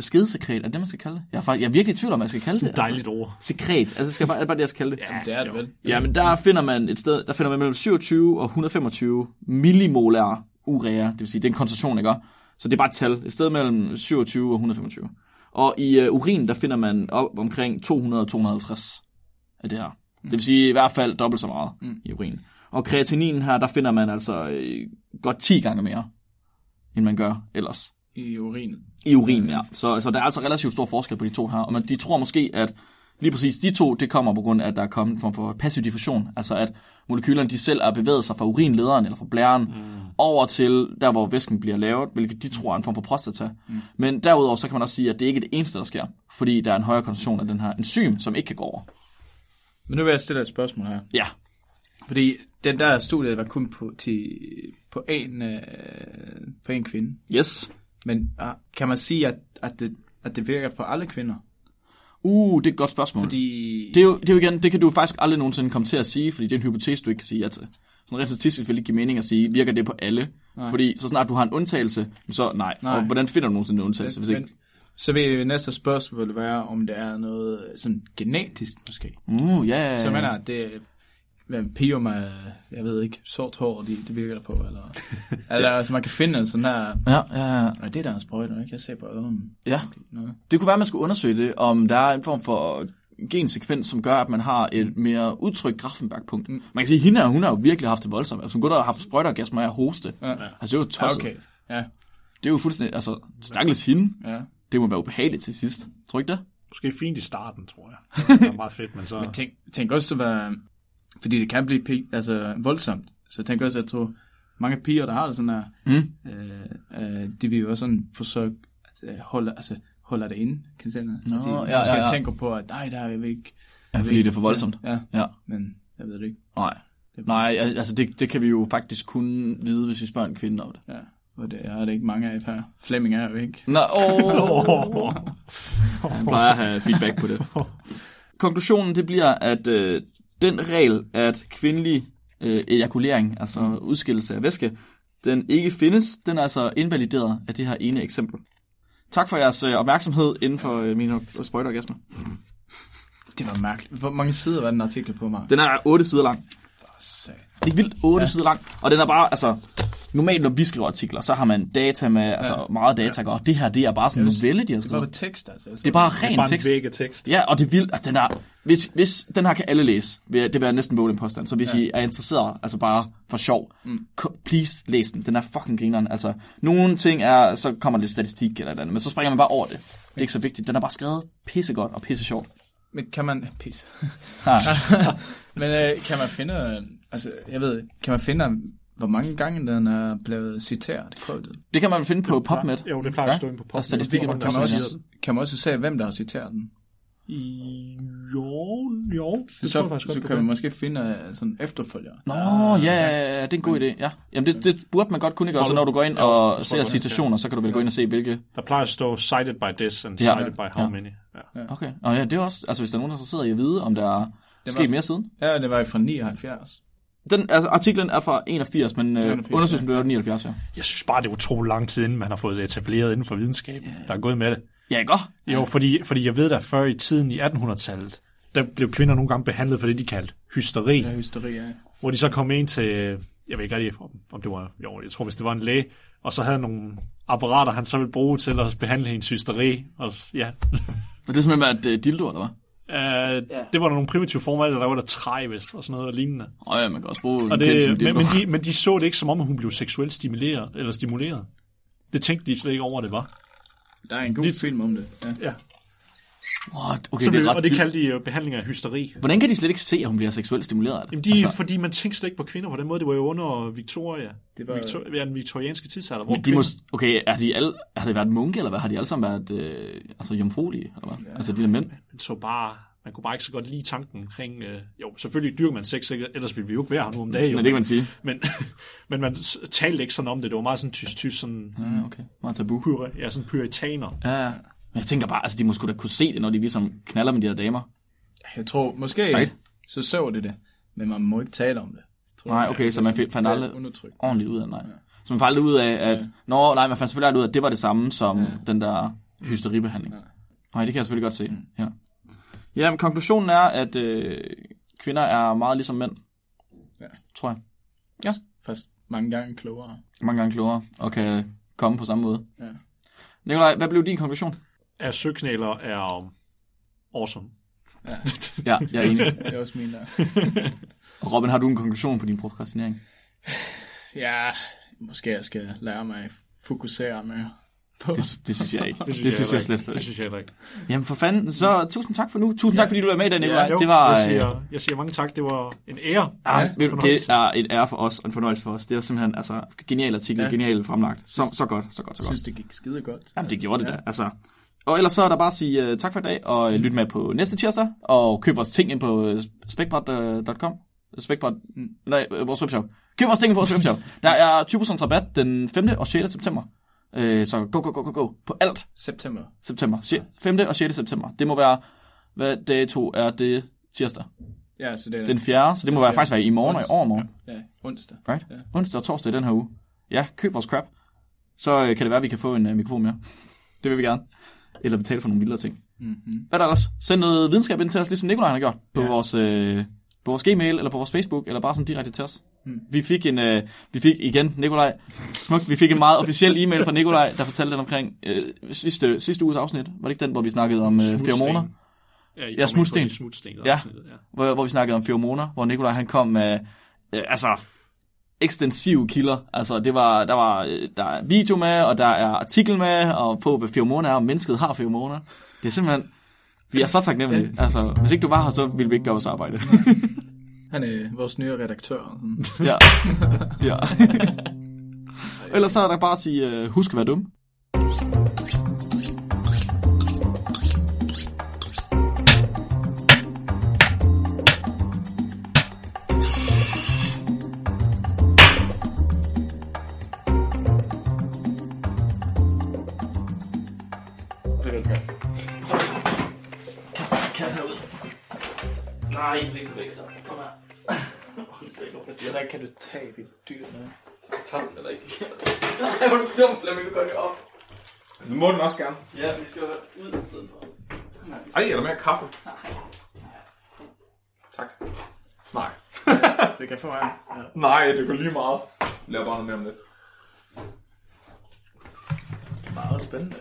skedesekret, er det det, man skal kalde det? Jeg er, faktisk, jeg er virkelig i tvivl om, jeg skal kalde det. Dejligt ord. Altså, sekret, altså skal jeg bare, er det bare det, jeg skal kalde det? Jamen, det er det vel. Ja, men der finder man et sted, der finder man mellem 27 og 125 millimolar urea, det vil sige, det er en koncentration, ikke? Så det er bare et tal, et sted mellem 27 og 125. Og i uh, urin, der finder man op omkring 200 og 250 af det her. Det vil sige i hvert fald dobbelt så meget mm. i urin. Og kreatininen her, der finder man altså øh, godt 10 gange mere, end man gør ellers. I urinet. I urin, ja. Så, så der er altså relativt stor forskel på de to her. Og man, de tror måske, at lige præcis de to, det kommer på grund af, at der er kommet en form for passiv diffusion. Altså at molekylerne, de selv er bevæget sig fra urinlederen eller fra blæren mm. over til der, hvor væsken bliver lavet, hvilket de tror er en form for prostata. Mm. Men derudover, så kan man også sige, at det ikke er det eneste, der sker. Fordi der er en højere koncentration af den her enzym, som ikke kan gå over. Men nu vil jeg stille et spørgsmål her. Ja, Fordi den der studie var kun på, til, på, en, øh, på en kvinde. yes. Men uh, kan man sige, at, at, det, at det virker for alle kvinder? Uh, det er et godt spørgsmål. Fordi... Det er, jo, det er jo igen, det kan du faktisk aldrig nogensinde komme til at sige, fordi det er en hypotese, du ikke kan sige ja til. Sådan rent statistisk vil det ikke give mening at sige, virker det på alle? Nej. Fordi så snart du har en undtagelse, så nej. nej. Og hvordan finder du nogensinde en undtagelse, hvis men, ikke? så vil næste spørgsmål være, om det er noget sådan genetisk måske. Uh, ja, ja, Så mener, det hvad, piger med, jeg ved ikke, sort hår, de, det virker der på, eller, <laughs> eller altså man kan finde sådan her, Ja, ja, ja. nej, det der er sprøjter, ikke? Jeg ser på øjen. ja. Noget. Det kunne være, at man skulle undersøge det, om der er en form for gensekvens, som gør, at man har et mere udtrykt Grafenberg-punkt. Mm. Man kan sige, at hende her, hun har jo virkelig haft det voldsomt. Altså, hun kunne have haft sprøjtergasmer af hoste. Ja. Altså, det er jo Ja, tosset. okay. Ja, Det er jo fuldstændig, altså, stakkels hende. ja. Det må være ubehageligt til sidst. Tror du ikke det? Måske fint i starten, tror jeg. <laughs> Det er meget fedt, men så... Men tænk, tænk også, hvad, fordi det kan blive altså, voldsomt. Så tænk også, at jeg tror, mange piger, der har det sådan her, Mm. øh, øh, de vil jo også sådan forsøge at øh, holde, altså, holde det inde, kan du se det? Nå, de, ja, måske ja, ja. tænker på, at nej, der er vi ikke. Ja, fordi det er for voldsomt. Ja, Ja. men jeg ved det ikke. Nej. Nej, al- altså det, det kan vi jo faktisk kun vide, hvis vi spørger en kvinde om det. Ja, og det er det ikke mange af her. Flemming er jo ikke. Nå, <laughs> åh. Han plejer at have feedback på det. <laughs> Konklusionen det bliver, at øh, den regel, at kvindelig øh, ejakulering, altså mm. udskillelse af væske, den ikke findes, den er altså invalideret af det her ene eksempel. Tak for jeres øh, opmærksomhed inden for øh, mine sprøjteorgasmer. Det var mærkeligt. Hvor mange sider var den artikel på mig? Den er 8 sider lang. Det er vildt 8 ja. sider lang, og den er bare, altså, normalt når vi skriver artikler, så har man data med, altså Ja. meget data, og det her, det er bare sådan en novelle, de har Det var skrevet. på tekst, altså. Det er bare Det er ren bare tekst. væg af tekst. Ja, og det er vildt, at den er, hvis, hvis den her kan alle læse, det vil jeg næsten våge en påstand, så hvis ja. I er interesseret, altså bare for sjov, mm. please læs den, den er fucking grineren, altså, nogle ting er, så kommer lidt statistik eller et andet, men så springer man bare over det, det er ikke så vigtigt, den er bare skrevet pissegodt og pisse sjovt. Men kan man... Pis. Ja. <laughs> Men øh, kan man finde... øh, Altså, jeg ved, kan man finde, hvor mange gange den er blevet citeret? Prøv det. Det kan man finde på PubMed. Jo, det plejer at stå på Og PubMed. statistikker på Kan man også, kan man også se, hvem der har citeret den? I- Jo, jo. Det Så, tror jeg faktisk så godt, du kan man måske finde øh, sådan efterfølger. Nå, ja, ja, ja, det er en god idé, ja. Jamen, det, det burde man godt kunne gøre, så når du går ind og ser citationer, så kan du vel gå ind og se, hvilke... Der plejer at stå cited by this and Ja. cited by how Ja. many. Ja. Okay, og ja, det er også, altså hvis der er nogen, der er interesseret i at vide, om der er sket mere siden. Ja, det var fra 79. Den, altså, artiklen er fra 81, men øh, 81, undersøgelsen ja. blev 79, ja. Jeg synes bare, det er utrolig lang tid, inden man har fået det etableret inden for videnskab. Der er gået med det. Ja, ikke også? Jo, fordi, fordi jeg ved da, før i tiden i 1800-tallet, der blev kvinder nogle gange behandlet for det, de kaldte hysteri. Ja, hysteri, ja. Hvor de så kom ind til, jeg ved ikke rigtig, om, om det var, jo, jeg tror, hvis det var en læge, og så havde nogle apparater, han så ville bruge til at behandle hendes hysteri. Og, ja. Og det er simpelthen at uh, dildo, eller hvad? Uh, ja. Det var der nogle primitive former, der var der træ, vist, og sådan noget og lignende. Åh oh, ja, man kan også bruge og en det, men, men, de, men de så det ikke som om, at hun blev seksuelt stimuleret, eller stimuleret. Det tænkte de slet ikke over, det var. Der er en god De- film om det. Ja. Ja. What? Okay, Så det er ret og det kaldte de uh, behandling af hysteri. Hvordan kan de slet ikke se, at hun bliver seksuelt stimuleret? Jamen, de, altså, fordi man tænkte slet ikke på kvinder på den måde. Det var jo under Victoria. Det var- Victor, ja, den viktorianske tidsalder. Hvor Men de må, kvinder, okay, er de alle, har det været munke, eller hvad? Har de alle sammen været øh, altså, jomfruelige, eller hvad? Ja. Altså de der mænd? man så bare, man kunne bare ikke så godt lide tanken omkring, øh, jo, selvfølgelig dyrker man sex, ellers ville vi jo ikke være her nu om dagen. Jo. Men det kan man sige. Men, <laughs> men man talte ikke sådan om det. Det var meget sådan tysk-tysk, sådan, Ja, okay. Meget tabu. pyre, ja, sådan puritaner. Ja, ja. Men jeg tænker bare, altså de må da kunne se det, når de ligesom knaller med de der damer. Jeg tror, måske Right. så så det det, men man må ikke tale om det. Tror Nej, jeg. okay, så Det er man fandt aldrig- Undertrykt. Ordentligt ud af, nej. Så man fandt aldrig ud af, at... Ja. Nå, nej, man fandt selvfølgelig aldrig ud af, at det var det samme som ja. den der hysteribehandling. Ja. Nej, det kan jeg selvfølgelig godt se. Ja. Ja, men konklusionen er, at øh, kvinder er meget ligesom mænd. Ja. Tror jeg. Faktisk mange gange klogere. Mange gange klogere, og kan komme på samme måde. Ja. Nikolaj, hvad blev din konklusion? At søknæler er um, awesome. Ja, jeg er enig. Det er også. <laughs> Og Robin, har du en konklusion på din prokrastinering? Ja, måske jeg skal lære mig at fokusere mere på. Det, det synes jeg ikke. Det synes synes, det synes jeg slet, ikke. Det synes jeg ikke. Jamen for fanden, så tusind tak for nu. Tusind tak, fordi du var med i dag, Nikolaj. Jo, det var... jeg, øh, siger, jeg siger mange tak. Det var en ære. Ja, du, det er et ære for os og en fornøjelse for os. Det er simpelthen altså genial artikel, ja. Ja. genialt fremlagt. Så, så godt, så godt, så Jeg godt. synes, det gik skide godt. Jamen, det gjorde det da. Altså. Og ellers så er der bare at sige uh, tak for i dag, og uh, lyt med på næste tirsdag, og køb vores ting ind på uh, spækbræt.com. Spækbræt, mm, nej, øh, vores webshop. Køb vores ting ind på vores webshop. Der er 20% rabat den 5. og 6. september. Uh, så go, go, go, go, go. På alt September. september. 5. og 6. september. Det må være, hvad dato er det tirsdag? Ja, så det er Den 4. Så det må være, faktisk være i morgen og i overmorgen. Ja, onsdag. Right? Ja. Onsdag og torsdag den her uge. Ja, køb vores crap. Så øh, kan det være, at vi kan få en øh, mikrofon mere. Det vil vi gerne. Eller betale for nogle vildere ting. Mm-hmm. Hvad er der ellers? Send noget videnskab ind til os, ligesom Nikolaj har gjort. På, Ja. vores, øh, på vores gmail, eller på vores Facebook, eller bare sådan direkte til os. Mm. Vi fik en, øh, vi fik igen, Nikolaj, smukt, vi fik en meget officiel e-mail fra Nikolaj, der fortalte lidt omkring øh, sidste, sidste uges afsnit. Var det ikke den, hvor vi snakkede om øh, feromoner? Ja, Ja, smutsten. smutsten. Ja. hvor, hvor vi snakkede om feromoner, hvor Nikolaj han kom med, øh, altså, ekstensive kilder. Altså, det var, der var øh, der er video med, og der er artikel med, og på, hvad feromoner er, og mennesket har feromoner. Det er simpelthen, vi er så taknemmelige. Altså, hvis ikke du var her, så ville vi ikke gøre vores arbejde. Han er vores nye redaktør. ja. ja. <laughs> Ellers så er der bare at sige, øh, husk at være dum. Nej, det kan du ikke så. Kom her. <laughs> Ja, der kan du tage dit dyr med. Tag den eller ikke. Nej, hvor er du dum, Flemming, du går det op. Det må den også gerne. Ja, vi skal ud i stedet for. Ej, er der mere kaffe? Tak. Nej. <laughs> Det kan få her. Ja. Nej, det går lige meget. Lav bare noget mere om det. Meget spændende.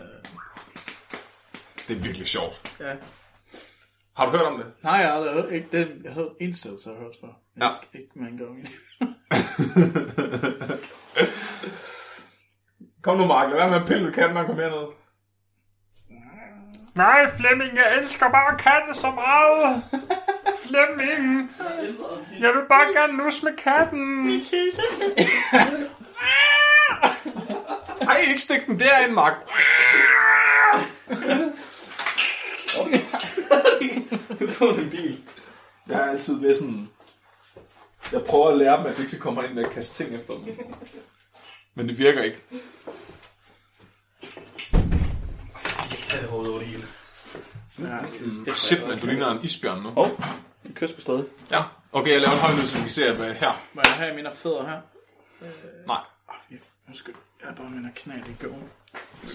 Det er virkelig sjovt. Ja. Har du hørt om det? Nej, jeg har aldrig hørt. Ikke den, jeg havde indstillet sig hørt før. Ja. Ikke, ikke mange gange. <laughs> Kom nu, Mark. Lad være med at pille ved katten, og kom herned. Nej, Flemming, jeg elsker bare katte så meget. Flemming, jeg vil bare gerne nus med katten. Ej, ikke stik den derind, Mark. <laughs> <laughs> Jeg tog en bil. Jeg er altid ved sådan... Jeg prøver at lære dem, at de ikke skal komme ind og kaste ting efter dem. Men det virker ikke. Kattehovedet over det hele. Ja. Shit, man, du ligner en isbjørn nu. Åh, en kys på stedet. Ja. Okay, jeg laver en højlyd, så vi kan se, at her. Må jeg have mine fødder her? Nej. Ah, jeg- Undskyld. Jeg har bare mine knæ i gåen. <laughs>